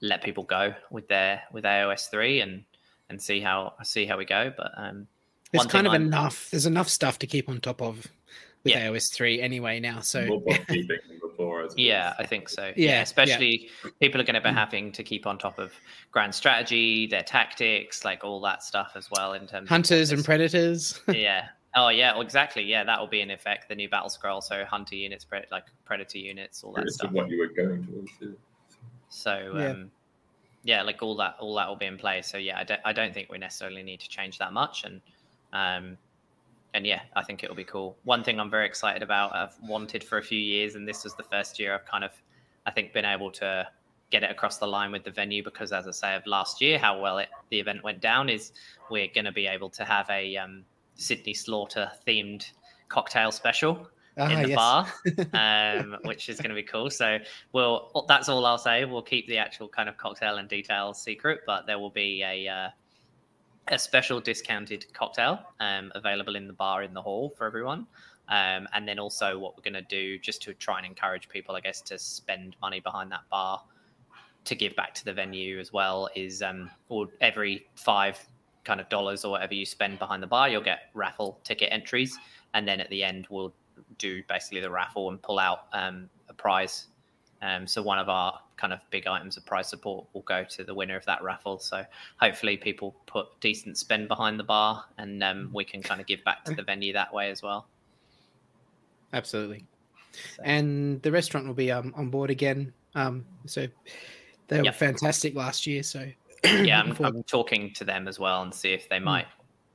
let people go with their with AOS three and and see how see how we go. But um, There's kind of I'm- enough. There's enough stuff to keep on top of with Yeah. AOS three anyway now. So More bookkeeping than before. As Yeah. I think so. Yeah, Yeah, yeah. especially people are going to be Mm. having to keep on top of grand strategy, their tactics, like all that stuff as well in terms hunters of and predators. yeah. Oh yeah, well, exactly. Yeah, that will be in effect the new battle scroll. So hunter units, pre- like predator units, all that Curious stuff. of what you were going towards. yeah. So Yeah. um, yeah, like all that, all that will be in place. So yeah, I don't, I don't think we necessarily need to change that much, and um, and yeah, I think it'll be cool. One thing I'm very excited about, I've wanted for a few years, and this was the first year I've kind of, I think, been able to get it across the line with the venue because, as I say, of last year, how well it the event went down is we're going to be able to have a um, Sydney Slaughter themed cocktail special Ah, in the yes. bar, um, which is going to be cool. So we'll that's all I'll say. We'll keep the actual kind of cocktail and details secret, but there will be a uh, a special discounted cocktail um, available in the bar in the hall for everyone. Um, and then also what we're going to do just to try and encourage people, I guess, to spend money behind that bar to give back to the venue as well is um, or every five kind of dollars or whatever you spend behind the bar, you'll get raffle ticket entries, and then at the end we'll do basically the raffle and pull out um, a prize. Um, so one of our kind of big items of prize support will go to the winner of that raffle. So hopefully people put decent spend behind the bar, and um, we can kind of give back to the venue that way as well. Absolutely. So- And the restaurant will be um, on board again. Um, so they were Yep. fantastic last year. So yeah, I'm, I'm talking to them as well and see if they might,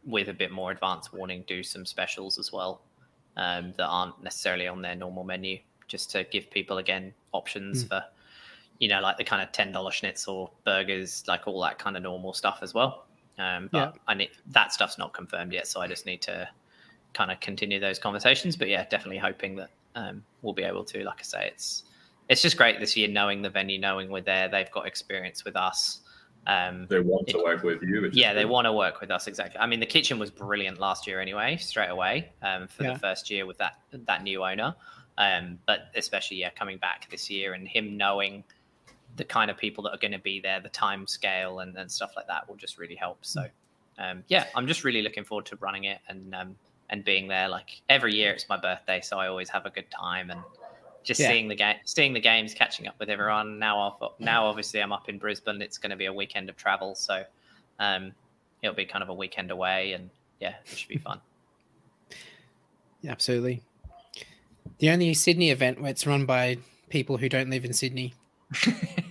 with a bit more advance warning, do some specials as well um, that aren't necessarily on their normal menu, just to give people again options Mm. for, you know, like the kind of ten dollar schnitzel or burgers, like all that kind of normal stuff as well. Um, but I need that stuff's not confirmed yet, so I just need to kind of continue those conversations. But yeah, definitely hoping that um, we'll be able to. Like I say, it's it's just great this year knowing the venue, knowing we're there. They've got experience with us. Um, They want to work with you. which yeah, they want to work with us exactly. I mean, the kitchen was brilliant last year anyway, straight away um, for Yeah. the first year with that that new owner. Um, but especially yeah, coming back this year and him knowing the kind of people that are going to be there, the time scale and, and stuff like that will just really help. So um, yeah, I'm just really looking forward to running it and um, and being there. Like every year, it's my birthday, so I always have a good time and just Yeah. seeing the game, seeing the games, catching up with everyone. Now, I've, now obviously I'm up in Brisbane. It's going to be a weekend of travel, so um, it'll be kind of a weekend away, and yeah, it should be fun. Yeah, absolutely. The only Sydney event where it's run by people who don't live in Sydney.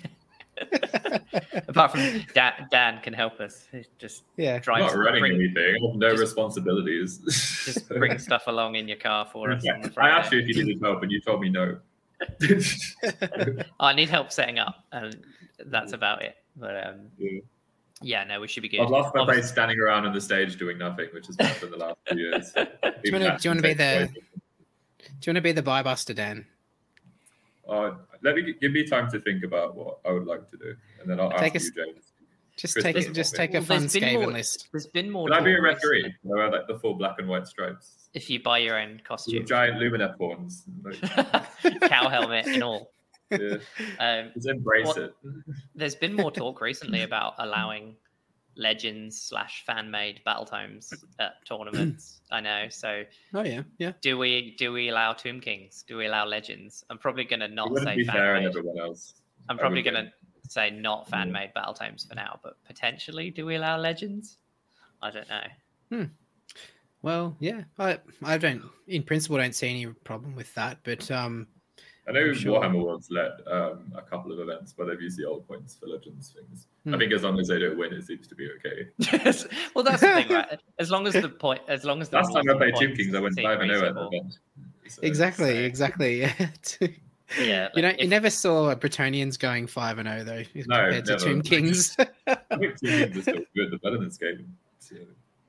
Apart from Dan, Dan can help us. He Just Yeah. I'm not running bring, anything. No just- responsibilities. just bring stuff along in your car for us. on the I asked you if you needed help, and you told me no. I need help setting up, and that's about it. But um, Yeah. yeah, no, we should be good. I've lost my Obviously- face standing around on the stage doing nothing, which has happened in the last few years. Do you wanna- do you wanna be the- Do you want to be the bye buster, Dan? Uh, let me give me time to think about what I would like to do, and then I'll Take ask a you, James. Just Chris take doesn't it. Just take a Well, fun there's Skaven more- list. There's been more. Can I be a referee? recently. I wear like the full black and white stripes, If you buy your own with costume, giant lumineth horns. Like, cow helmet and all. Yeah. Um, Just embrace What- it. there's been more talk recently about allowing legends slash fan made battle tomes at tournaments. I know. So Oh yeah, yeah. do we do we allow Tomb Kings? Do we allow legends? I'm probably gonna It not wouldn't say be fair fan made. everyone else. I'm probably gonna say not fan Yeah. made battle tomes for now, but potentially do we allow legends? I don't know. Hmm. Well, yeah. I I don't in principle don't see any problem with that, but um I know Sure. Warhammer World's let um, a couple of events where they've used the old points for Legends things. I Hmm. think as long as they don't win, it seems to be okay. yes. well, that's the thing, right? As long as the point, as long as the Last time I played and Tomb Kings, I went seem 5 and 0 at the event. So- exactly, so- exactly. Yeah. Yeah, you know, like, you never saw Bretonnians going five and zero though, if No, compared to never. Tomb Kings. I think Tomb Kings is still good. The better than this game. So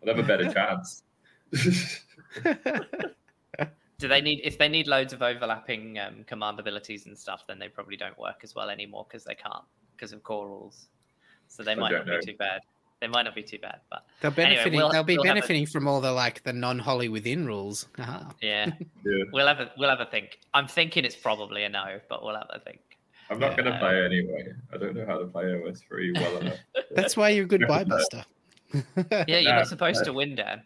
I'll have a better chance. Do they need if they need loads of overlapping um, command abilities and stuff? Then they probably don't work as well anymore because they can't because of core rules. So they might don't know. be too bad. They might not be too bad, but They'll Anyway, we'll- they'll be we'll have a- benefiting from all the like the non-Holly within rules. Aha. yeah, Yeah. we'll have a we'll have a think. I'm thinking it's probably a no, but we'll have a think. I'm not going to play anyway. I don't know how to play OS 3 well enough. That's why you're a good Yeah. bye buster. Yeah, you're No, not supposed no. to win, Dan.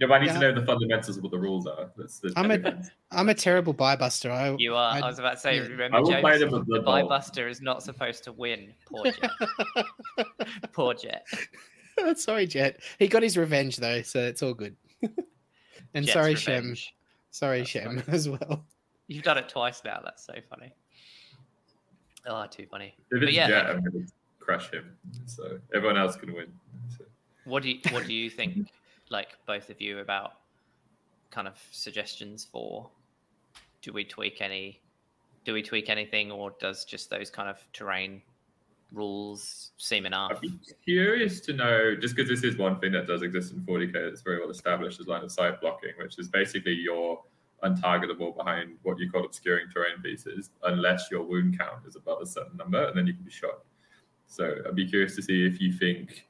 Yeah, but I need Yeah. to know the fundamentals of what the rules are. That's the I'm a- difference. I'm a terrible bye buster. I, You are. I, I- was about to say, yeah. remember, I will play James? them at The Blood Bowl. Buster is not supposed to win. Poor Jet. Poor Jet. sorry, Jet. He got his revenge though, so it's all good. and Jet's sorry, Shem. Sorry, That's Shem, funny. as well. You've done it twice now. That's so funny. Oh, too funny. If But it's yeah, Jet, like- I'm going to crush him. So everyone else can win. So, What do you What do you think, like both of you, about kind of suggestions for? Do we tweak any? Do we tweak anything, or does just those kind of terrain rules seem enough? I'd be curious to know, just because this is one thing that does exist in 40k that's very well established, is line of sight blocking, which is basically you're untargetable behind what you call obscuring terrain pieces, unless your wound count is above a certain number, and then you can be shot. So I'd be curious to see if you think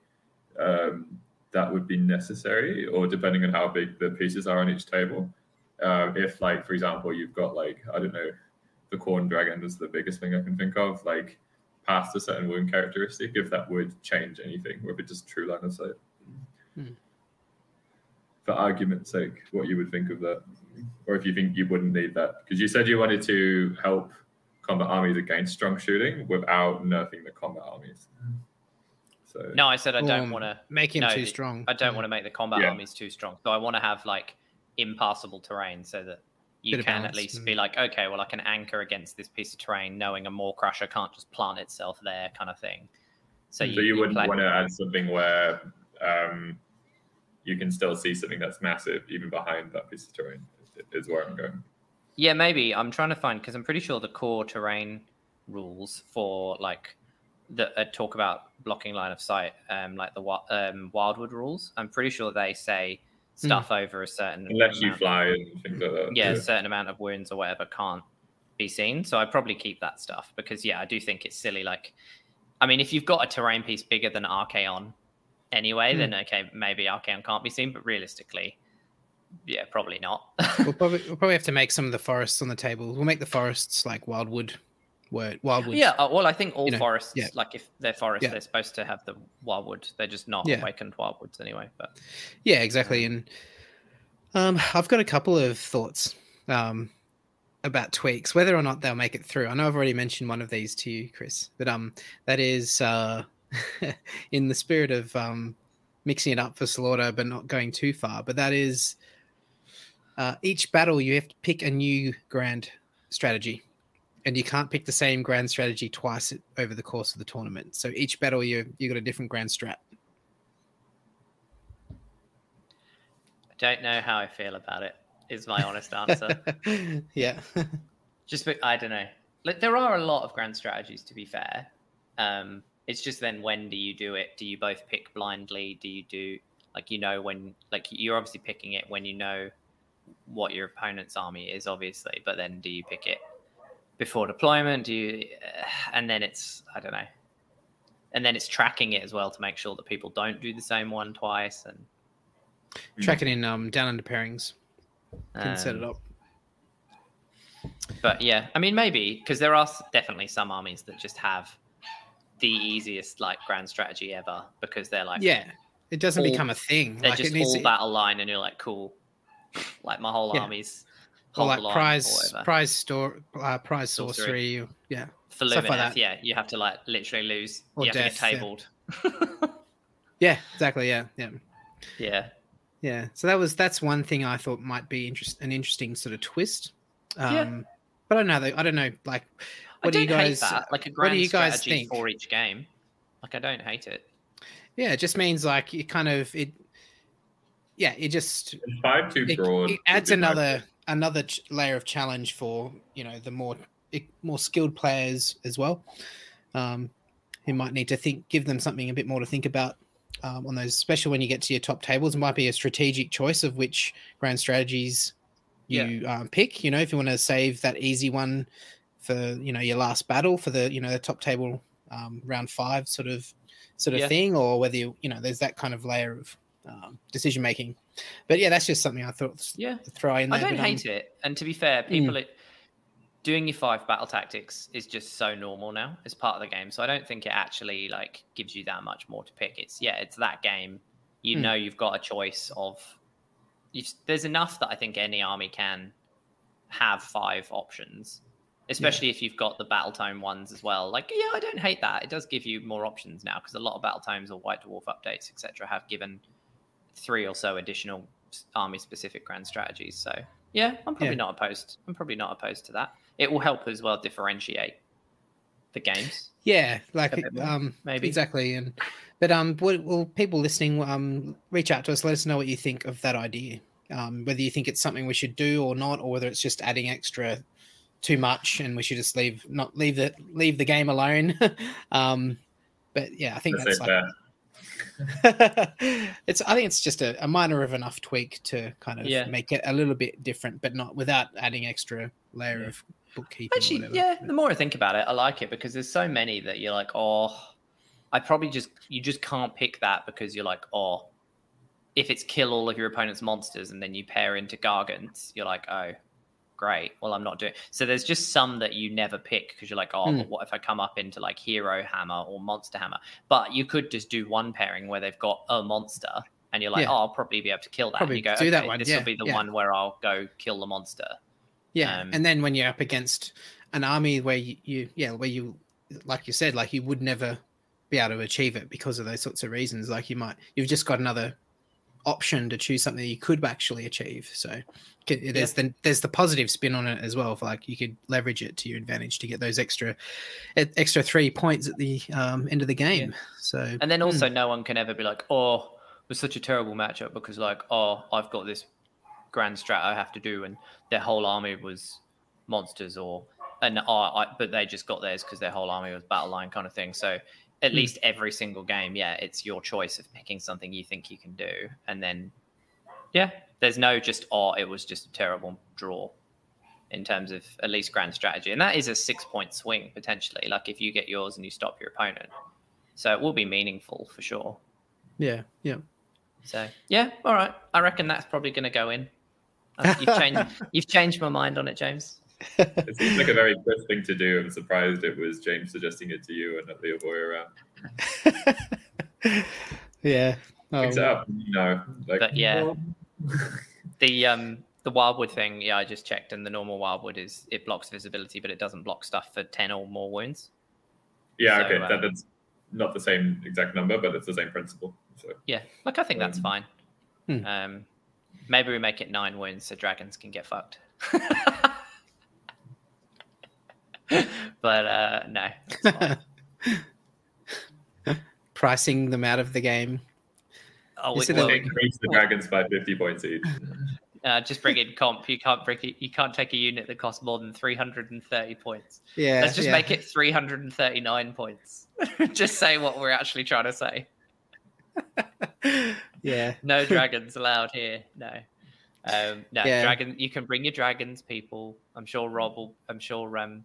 um, that would be necessary, or depending on how big the pieces are on each table. Um, if, like, for example, you've got like I don't know, the corn dragon is the biggest thing I can think of, like past a certain wound characteristic, if that would change anything, or if it's just true line of sight. Hmm. For argument's sake, what you would think of that, or if you think you wouldn't need that, because you said you wanted to help combat armies against strong shooting without nerfing the combat armies. So No, I said I don't Um, want to. Make him No, too strong. I don't want to make the combat Yeah. armies too strong. So I want to have like impassable terrain so that you Bit can at least mm. be like, okay, well, I can anchor against this piece of terrain, knowing a Maw-krusha can't just plant itself there, kind of thing. So so you, you, wouldn't want to add something where um, you can still see something that's massive even behind that piece of terrain. Is where I'm going. Yeah, maybe. I'm trying to find because I'm pretty sure the core terrain rules for like that uh, talk about blocking line of sight, um, like the um, Wildwood rules. I'm pretty sure they say stuff over a certain Unless you amount- fly and things like that. yeah, a certain amount of wounds or whatever can't be seen. So I'd probably keep that stuff because yeah, I do think it's silly. Like, I mean, if you've got a terrain piece bigger than Archaon anyway, Hmm. then okay, maybe Archaon can't be seen, but realistically, yeah, probably not. we'll probably we'll probably have to make some of the forests on the table. We'll make the forests like wildwood, word wildwood. yeah, uh, well, I think all You know, forests, yeah. like if they're forests, Yeah. they're supposed to have the wildwood. They're just not Yeah. awakened wildwoods anyway. But Yeah, exactly. And um, I've got a couple of thoughts um, about tweaks, whether or not they'll make it through. I know I've already mentioned one of these to you, Chris, but um, that is uh, in the spirit of um, mixing it up for slaughter, but not going too far. But that is uh, each battle you have to pick a new grand strategy. And you can't pick the same grand strategy twice over the course of the tournament. So each battle you you got a different grand strat. I don't know how I feel about it. Is my honest answer. yeah. just but I don't know. Like there are a lot of grand strategies to be fair. Um, it's just then when do you do it? Do you both pick blindly? Do you do like you know when like you're obviously picking it when you know what your opponent's army is, obviously, but then do you pick it before deployment? Do you and then it's I don't know. And then it's tracking it as well to make sure that people don't do the same one twice and Track it in um down under pairings. Can set it um, up. but yeah, I mean, maybe because there are definitely some armies that just have the easiest like grand strategy ever because they're like Yeah, it doesn't all- become a thing. they're Like just it needs all to- battle line, and you're like, cool, like my whole Yeah. army's or like the or prize prize store uh, prize Sorcery. sorcery. Yeah, for stuff like that. yeah, you have to like literally lose. Or you have to yeah. get tabled. yeah, exactly. Yeah, yeah. yeah, Yeah, so that was that's one thing I thought might be interest an interesting sort of twist. Um, Yeah. But I don't know. though- I don't know. Like, what do don't you guys? Like a what grand do you guys think? for each game. Like I don't hate it. Yeah, it just means like it kind of it. Yeah, it just It's five too broad. it adds would be my another another ch- layer of challenge for you know the more more skilled players as well. Um, who might need to think, give them something a bit more to think about um, on those, especially when you get to your top tables. It might be a strategic choice of which grand strategies you um, pick. You know, if you want to save that easy one for you know your last battle for the you know the top table um, round five sort of sort of Yeah. thing, or whether you you know there's that kind of layer of um, decision making. But yeah, that's just something I thought Yeah, to throw in I there. don't but, um, hate it. And to be fair, Mm. people it, doing your five battle tactics is just so normal now. It's part of the game, so I don't think it actually like gives you that much more to pick. It's yeah, it's that game. You Mm. know, you've got a choice of. You've, there's enough that I think any army can have five options, especially if you've got the battle tome ones as well. Like, yeah, I don't hate that. It does give you more options now because a lot of battle tomes or White Dwarf updates, etc., have given three or so additional army specific grand strategies. So yeah, I'm probably Yeah. not opposed. I'm probably not opposed to that. It will help as well differentiate the games. Yeah, like more, um, maybe. exactly. And but um, what, well, people listening, um, reach out to us. Let us know what you think of that idea. Um, whether you think it's something we should do or not, or whether it's just adding extra too much, and we should just leave not leave the leave the game alone. um, but yeah, I think Let's that's like fair. it's. I think it's just a, a minor of enough tweak to kind of Yeah. make it a little bit different, but not without adding extra layer Yeah. of bookkeeping. Actually, yeah. The more I think about it, I like it because there's so many that you're like, oh, I probably just you just can't pick that because you're like, oh, if it's kill all of your opponent's monsters and then you pair into gargants, you're like, oh, great. Well, I'm not doing. So there's just some that you never pick because you're like, oh, but what if I come up into like hero hammer or monster hammer? But you could just do one pairing where they've got a monster. And you're like, Yeah. oh, I'll probably be able to kill that. Probably and you go, do that one, This yeah, will be the yeah. one where I'll go kill the monster. Yeah, Um, and then when you're up against an army where you, you, yeah, where you, like you said, like you would never be able to achieve it because of those sorts of reasons. Like you might, you've just got another option to choose something that you could actually achieve. So there's the there's the positive spin on it as well. For like you could leverage it to your advantage to get those extra, extra three points at the um, end of the game. So And then Hmm. also, no one can ever be like, "Oh, it was such a terrible matchup," because like, "Oh, I've got this grand strat I have to do," and their whole army was monsters, or and oh, I, but they just got theirs because their whole army was battle line kind of thing. So at Hmm. least every single game, yeah, it's your choice of picking something you think you can do, and then yeah, there's no just oh, it was just a terrible draw in terms of at least grand strategy, and that is a six point swing potentially. Like if you get yours and you stop your opponent. So it will be meaningful for sure. yeah, yeah. So yeah, all right. I reckon that's probably going to go in. You've changed. you've changed my mind on it, James. It seems like a very Chris thing to do. I'm surprised it was James suggesting it to you and not the other way around. yeah. Oh, Mix it up, you know. Like, But yeah. The um the wildwood thing, yeah, I just checked, and the normal wildwood is it blocks visibility, but it doesn't block stuff for ten or more wounds. yeah, So, okay. uh, that, that's not the same exact number, but it's the same principle. So Yeah, like I think that's Um, fine. hmm. Um, maybe we make it nine wounds so dragons can get fucked. but uh, no. Pricing them out of the game. Oh, Is we- well, increase the dragons by 50 points each. uh, just bring in comp. You can't bring it. You can't take a unit that costs more than three hundred and thirty points. Yeah. Let's just yeah. make it three hundred and thirty-nine points. just say what we're actually trying to say. yeah. No dragons allowed here. No. Um, no Yeah. dragon. You can bring your dragons, people. I'm sure Rob will. I'm sure um,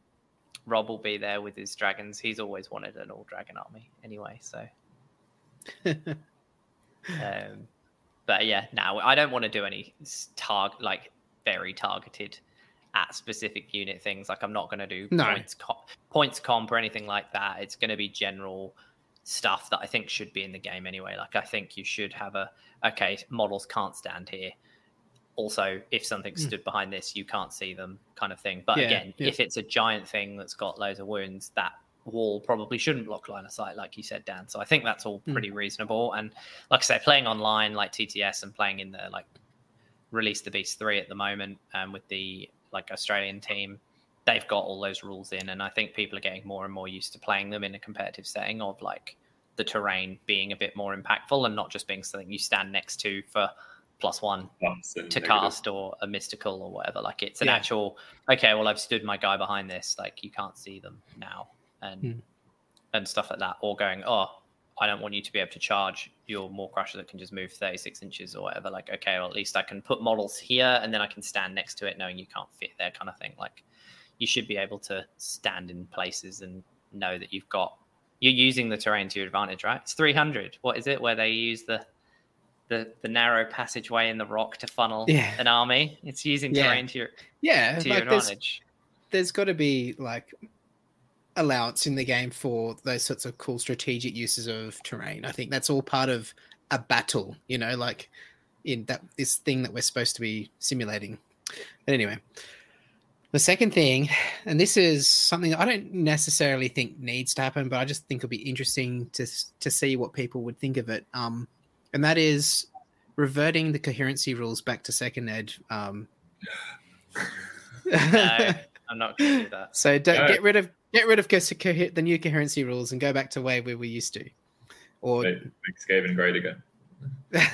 Rob will be there with his dragons. He's always wanted an all dragon army anyway. So, um, but yeah, now I don't want to do any target like very targeted at specific unit things. Like I'm not going to do No. points co- points comp or anything like that. It's going to be general stuff that I think should be in the game anyway. Like I think you should have a okay, models can't stand here. Also, if something Mm. stood behind this, you can't see them, kind of thing. But Yeah, again, yeah. if it's a giant thing that's got loads of wounds, that wall probably shouldn't block line of sight, like you said, Dan. So I think that's all Mm. pretty reasonable. And like I say, playing online like TTS and playing in the like release the beast three at the moment um, with the like Australian team, they've got all those rules in, and I think people are getting more and more used to playing them in a competitive setting of like the terrain being a bit more impactful and not just being something you stand next to for plus one Plus and to negative. cast or a mystical or whatever. Like it's an Yeah. actual okay. Well, I've stood my guy behind this. Like you can't see them now, and Hmm. and stuff like that. Or going, oh, I don't want you to be able to charge your Maw-krusha that can just move thirty six inches or whatever. Like okay, well at least I can put models here and then I can stand next to it, knowing you can't fit there, kind of thing. Like you should be able to stand in places and know that you've got you're using the terrain to your advantage, right? It's 300. What is it where they use the the the narrow passageway in the rock to funnel Yeah. an army? It's using Yeah. terrain to your Yeah, to your like there's advantage. there's got to be like allowance in the game for those sorts of cool strategic uses of terrain. I think that's all part of a battle, you know, like in that this thing that we're supposed to be simulating. But anyway, the second thing, and this is something I don't necessarily think needs to happen, but I just think it'll be interesting to to see what people would think of it. Um, and that is reverting the coherency rules back to second ed. Um, No, I'm not going to do that. So don't, No. get rid of get rid of co- cohe- the new coherency rules and go back to way where we were used to, or Make, make Skaven great again.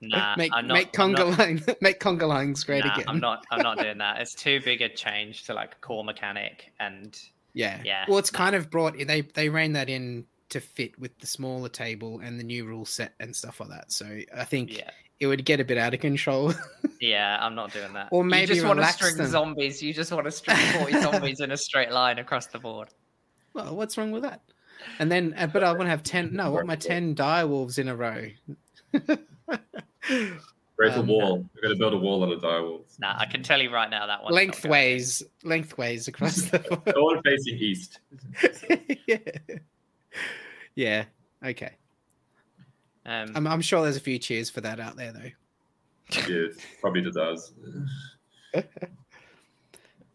Nah, make I'm not- make I'm not- conga line make conga lines great Nah, again. I'm not. I'm not doing that. It's too big a change to like core mechanic, and Yeah, Yeah, Well, it's no. kind of brought they they ran that in to fit with the smaller table and the new rule set and stuff like that. So I think yeah, it would get a bit out of control. yeah, I'm not doing that. Or you maybe just want to string them. zombies. You just want to string 40 zombies in a straight line across the board. well, what's wrong with that? And then, uh, but I want to have ten. No, I want my ten dire wolves in a row. Create Um, a wall. We're going to build a wall out of dire walls. Nah, I can tell you right now that one. lengthways, lengthways across the. All facing east. yeah. Yeah. Okay. Um, I'm, I'm sure there's a few cheers for that out there, though. yeah, probably does.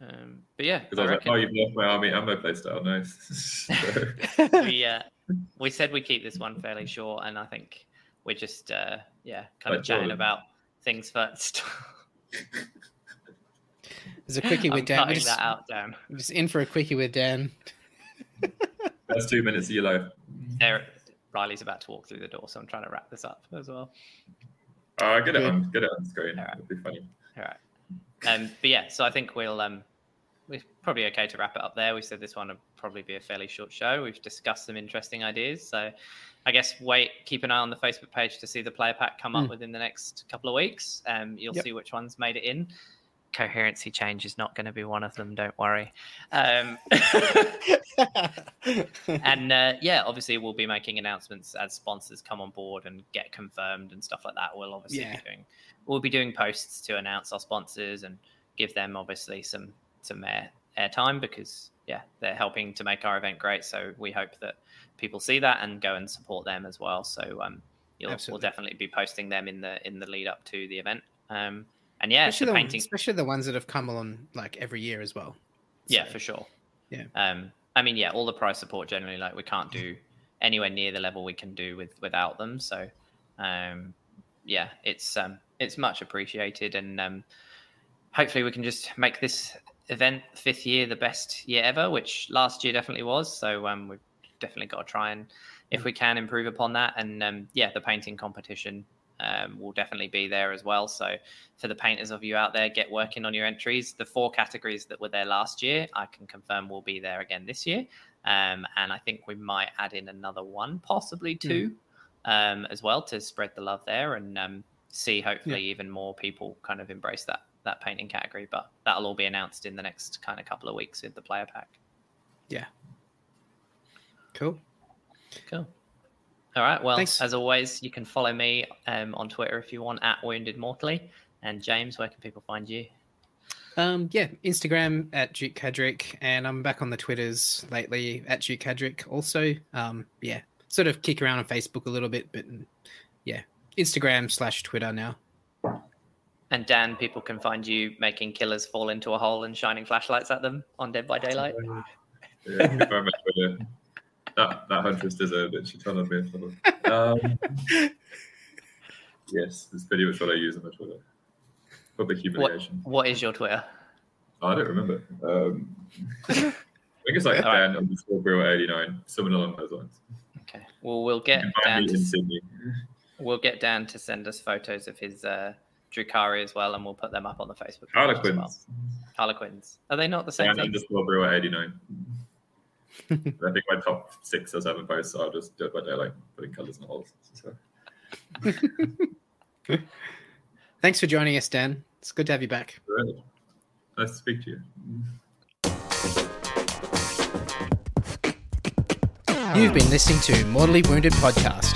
um, but yeah, Because I I was like, oh, you've left my army and my playstyle. Nice. So, we uh, we said we keep this one fairly short, and I think we're just uh, yeah, kind of chatting about things first. There's a quickie I'm with Dan. Cutting just, that out, Dan. we're just in for a quickie with Dan. That's two minutes of your life. There, Riley's about to walk through the door, so I'm trying to wrap this up as well. Uh, get it Good. on, get it on screen. Alright. It'll be funny. All right. Um, but yeah, so I think we'll um, we're probably okay to wrap it up there. We said this one would probably be a fairly short show. We've discussed some interesting ideas, so I guess wait, keep an eye on the Facebook page to see the player pack come up Mm. within the next couple of weeks. Um, you'll Yep. see which ones made it in. Coherency change is not going to be one of them. Don't worry. Um, and uh, yeah, obviously we'll be making announcements as sponsors come on board and get confirmed and stuff like that. We'll obviously Yeah. be doing we'll be doing posts to announce our sponsors and give them obviously some some air airtime because yeah, they're helping to make our event great. So we hope that people see that and go and support them as well. So um, you'll we'll definitely be posting them in the in the lead up to the event. Um, and yeah, especially, the the, painting especially the ones that have come along like every year as well. Yeah, for sure. Yeah. Um, I mean, yeah, all the price support generally, like we can't do anywhere near the level we can do with without them. So, um, yeah, it's um, it's much appreciated, and um, hopefully we can just make this event fifth year the best year ever, which last year definitely was. So um, we've definitely got to try and if we can improve upon that, and um, yeah, the painting competition. Um, will definitely be there as well. So, for the painters of you out there, get working on your entries. The four categories that were there last year, I can confirm will be there again this year. Um, and I think we might add in another one, possibly two, um, as well to spread the love there and um, see hopefully even more people kind of embrace that that painting category. But that'll all be announced in the next kind of couple of weeks with the player pack. Yeah. Cool. Cool. All right. Well, Thanks. as always, you can follow me um, on Twitter if you want at Wounded Mortally. And James, where can people find you? Um, yeah, Instagram at Duke Cadrick, and I'm back on the Twitters lately at Duke Cadrick. Also, um, yeah, sort of kick around on Facebook a little bit, but yeah, Instagram slash Twitter now. And Dan, people can find you making killers fall into a hole and shining flashlights at them on Dead by Daylight. Yeah, if I remember, yeah. That that huntress deserved it. She on me. Um, yes, it's pretty much what I use on my Twitter. Public What, humiliation. what is your Twitter? Oh, I don't remember. Um, I think it's like All right. Dan underscore Brewer eighty nine, something along those lines. Okay. Well, we'll get Dan. To, we'll get Dan to send us photos of his uh, Drukhari as well, and we'll put them up on the Facebook. page as well. Harlequins. Harlequins. Are they not the same Dan thing? underscore Brewer eighty nine. I think my top six or seven posts are just Dead by Daylight, putting colours in holes. So. Thanks for joining us, Dan. It's good to have you back. Good. Nice to speak to you. You've been listening to Mortally Wounded Podcast.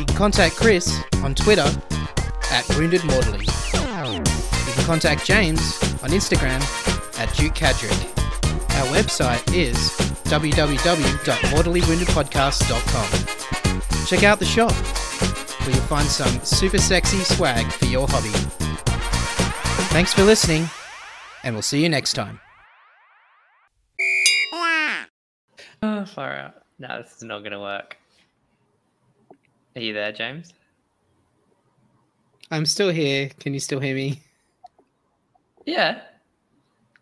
You can contact Chris on Twitter at Wounded Mortally. You can contact James on Instagram at Duke Cadrick. Our website is www.mortallywoundedpodcast.com. Check out the shop where you'll find some super sexy swag for your hobby. Thanks for listening, and we'll see you next time. Oh, far out. No, this is not going to work. Are you there, James? I'm still here. Can you still hear me? Yeah.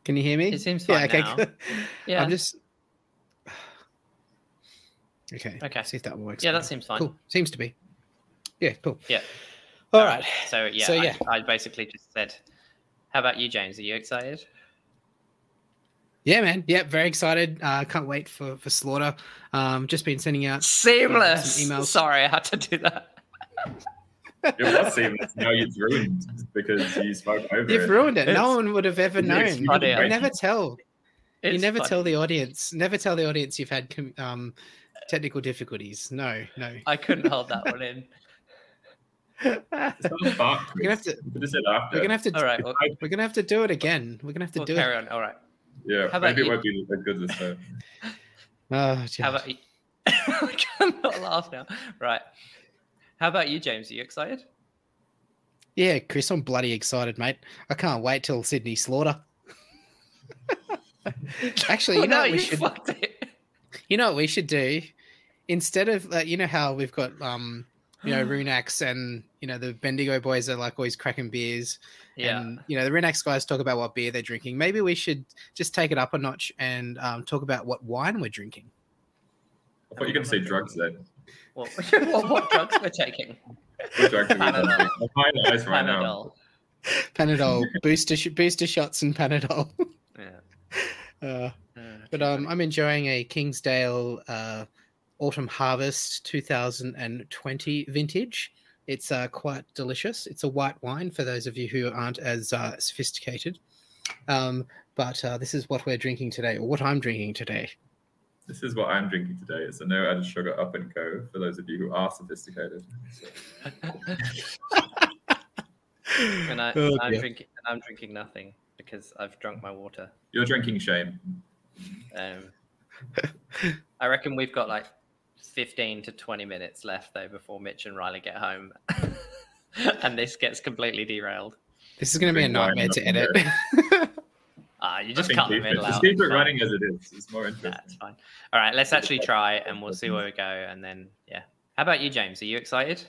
Can you hear me? It seems fine now. good. Yeah. I'm just. Okay. Okay. See if that works. Yeah, that seems fine. Cool. Seems to be. Yeah. Cool. Yeah. All right. So yeah, So, yeah. I, basically just said, "How about you, James? Are you excited?" Yeah, man. Yeah, very excited. Uh, can't wait for for slaughter. Um, just been sending out. Seamless. Emails. Sorry, I had to do that. It was seamless. Now it's ruined because you spoke over You've it. ruined it. It's- no one would have ever known. You never tell. you never funny. tell the audience. Never tell the audience you've had com- um, technical difficulties. No, no. I couldn't hold that one in. It's. We're gonna have to- You could have said after. We're gonna have to. All right. Well, We're gonna have to do it again. We're gonna have to we'll do carry it. on. All right. Yeah, How about maybe it you? won't be as good this time. Oh, How about you? I cannot laugh now. Right. How about you, James? Are you excited? Yeah, Chris, I'm bloody excited, mate. I can't wait till Sydney Slaughter. Actually, you know no, what we you should. it. You know what we should do? Instead of like, you know how we've got um, you know, Runax and you know the Bendigo boys are like always cracking beers. Yeah. And you know the Runax guys talk about what beer they're drinking. Maybe we should just take it up a notch and um, talk about what wine we're drinking. I thought you were going to say drugs then. What, what, what drugs we're taking? What drugs are we Panadol. taking? I'm fine eyes right now. Panadol. Panadol, booster sh- booster shots, and Panadol. Yeah. Uh, Uh, But um. I'm enjoying a Kingsdale uh, Autumn Harvest 2020 vintage. It's uh, quite delicious. It's a white wine for those of you who aren't as uh, sophisticated. Um, but uh, this is what we're drinking today, or what I'm drinking today. This is what I'm drinking today. It's a no added sugar up and go for those of you who are sophisticated. And I, Oh, I'm dear. drinking. And I'm drinking nothing because I've drunk my water. you're drinking shame. Um, I reckon we've got like 15 to 20 minutes left though before Mitch and Riley get home, and this gets completely derailed. This is going to be a nightmare to edit. Ah, you just cut the middle Just out. keep it running as it is. It's more interesting. Nah, it's fine. All right, let's actually try, and we'll see where we go, and then yeah. How about you, James? Are you excited?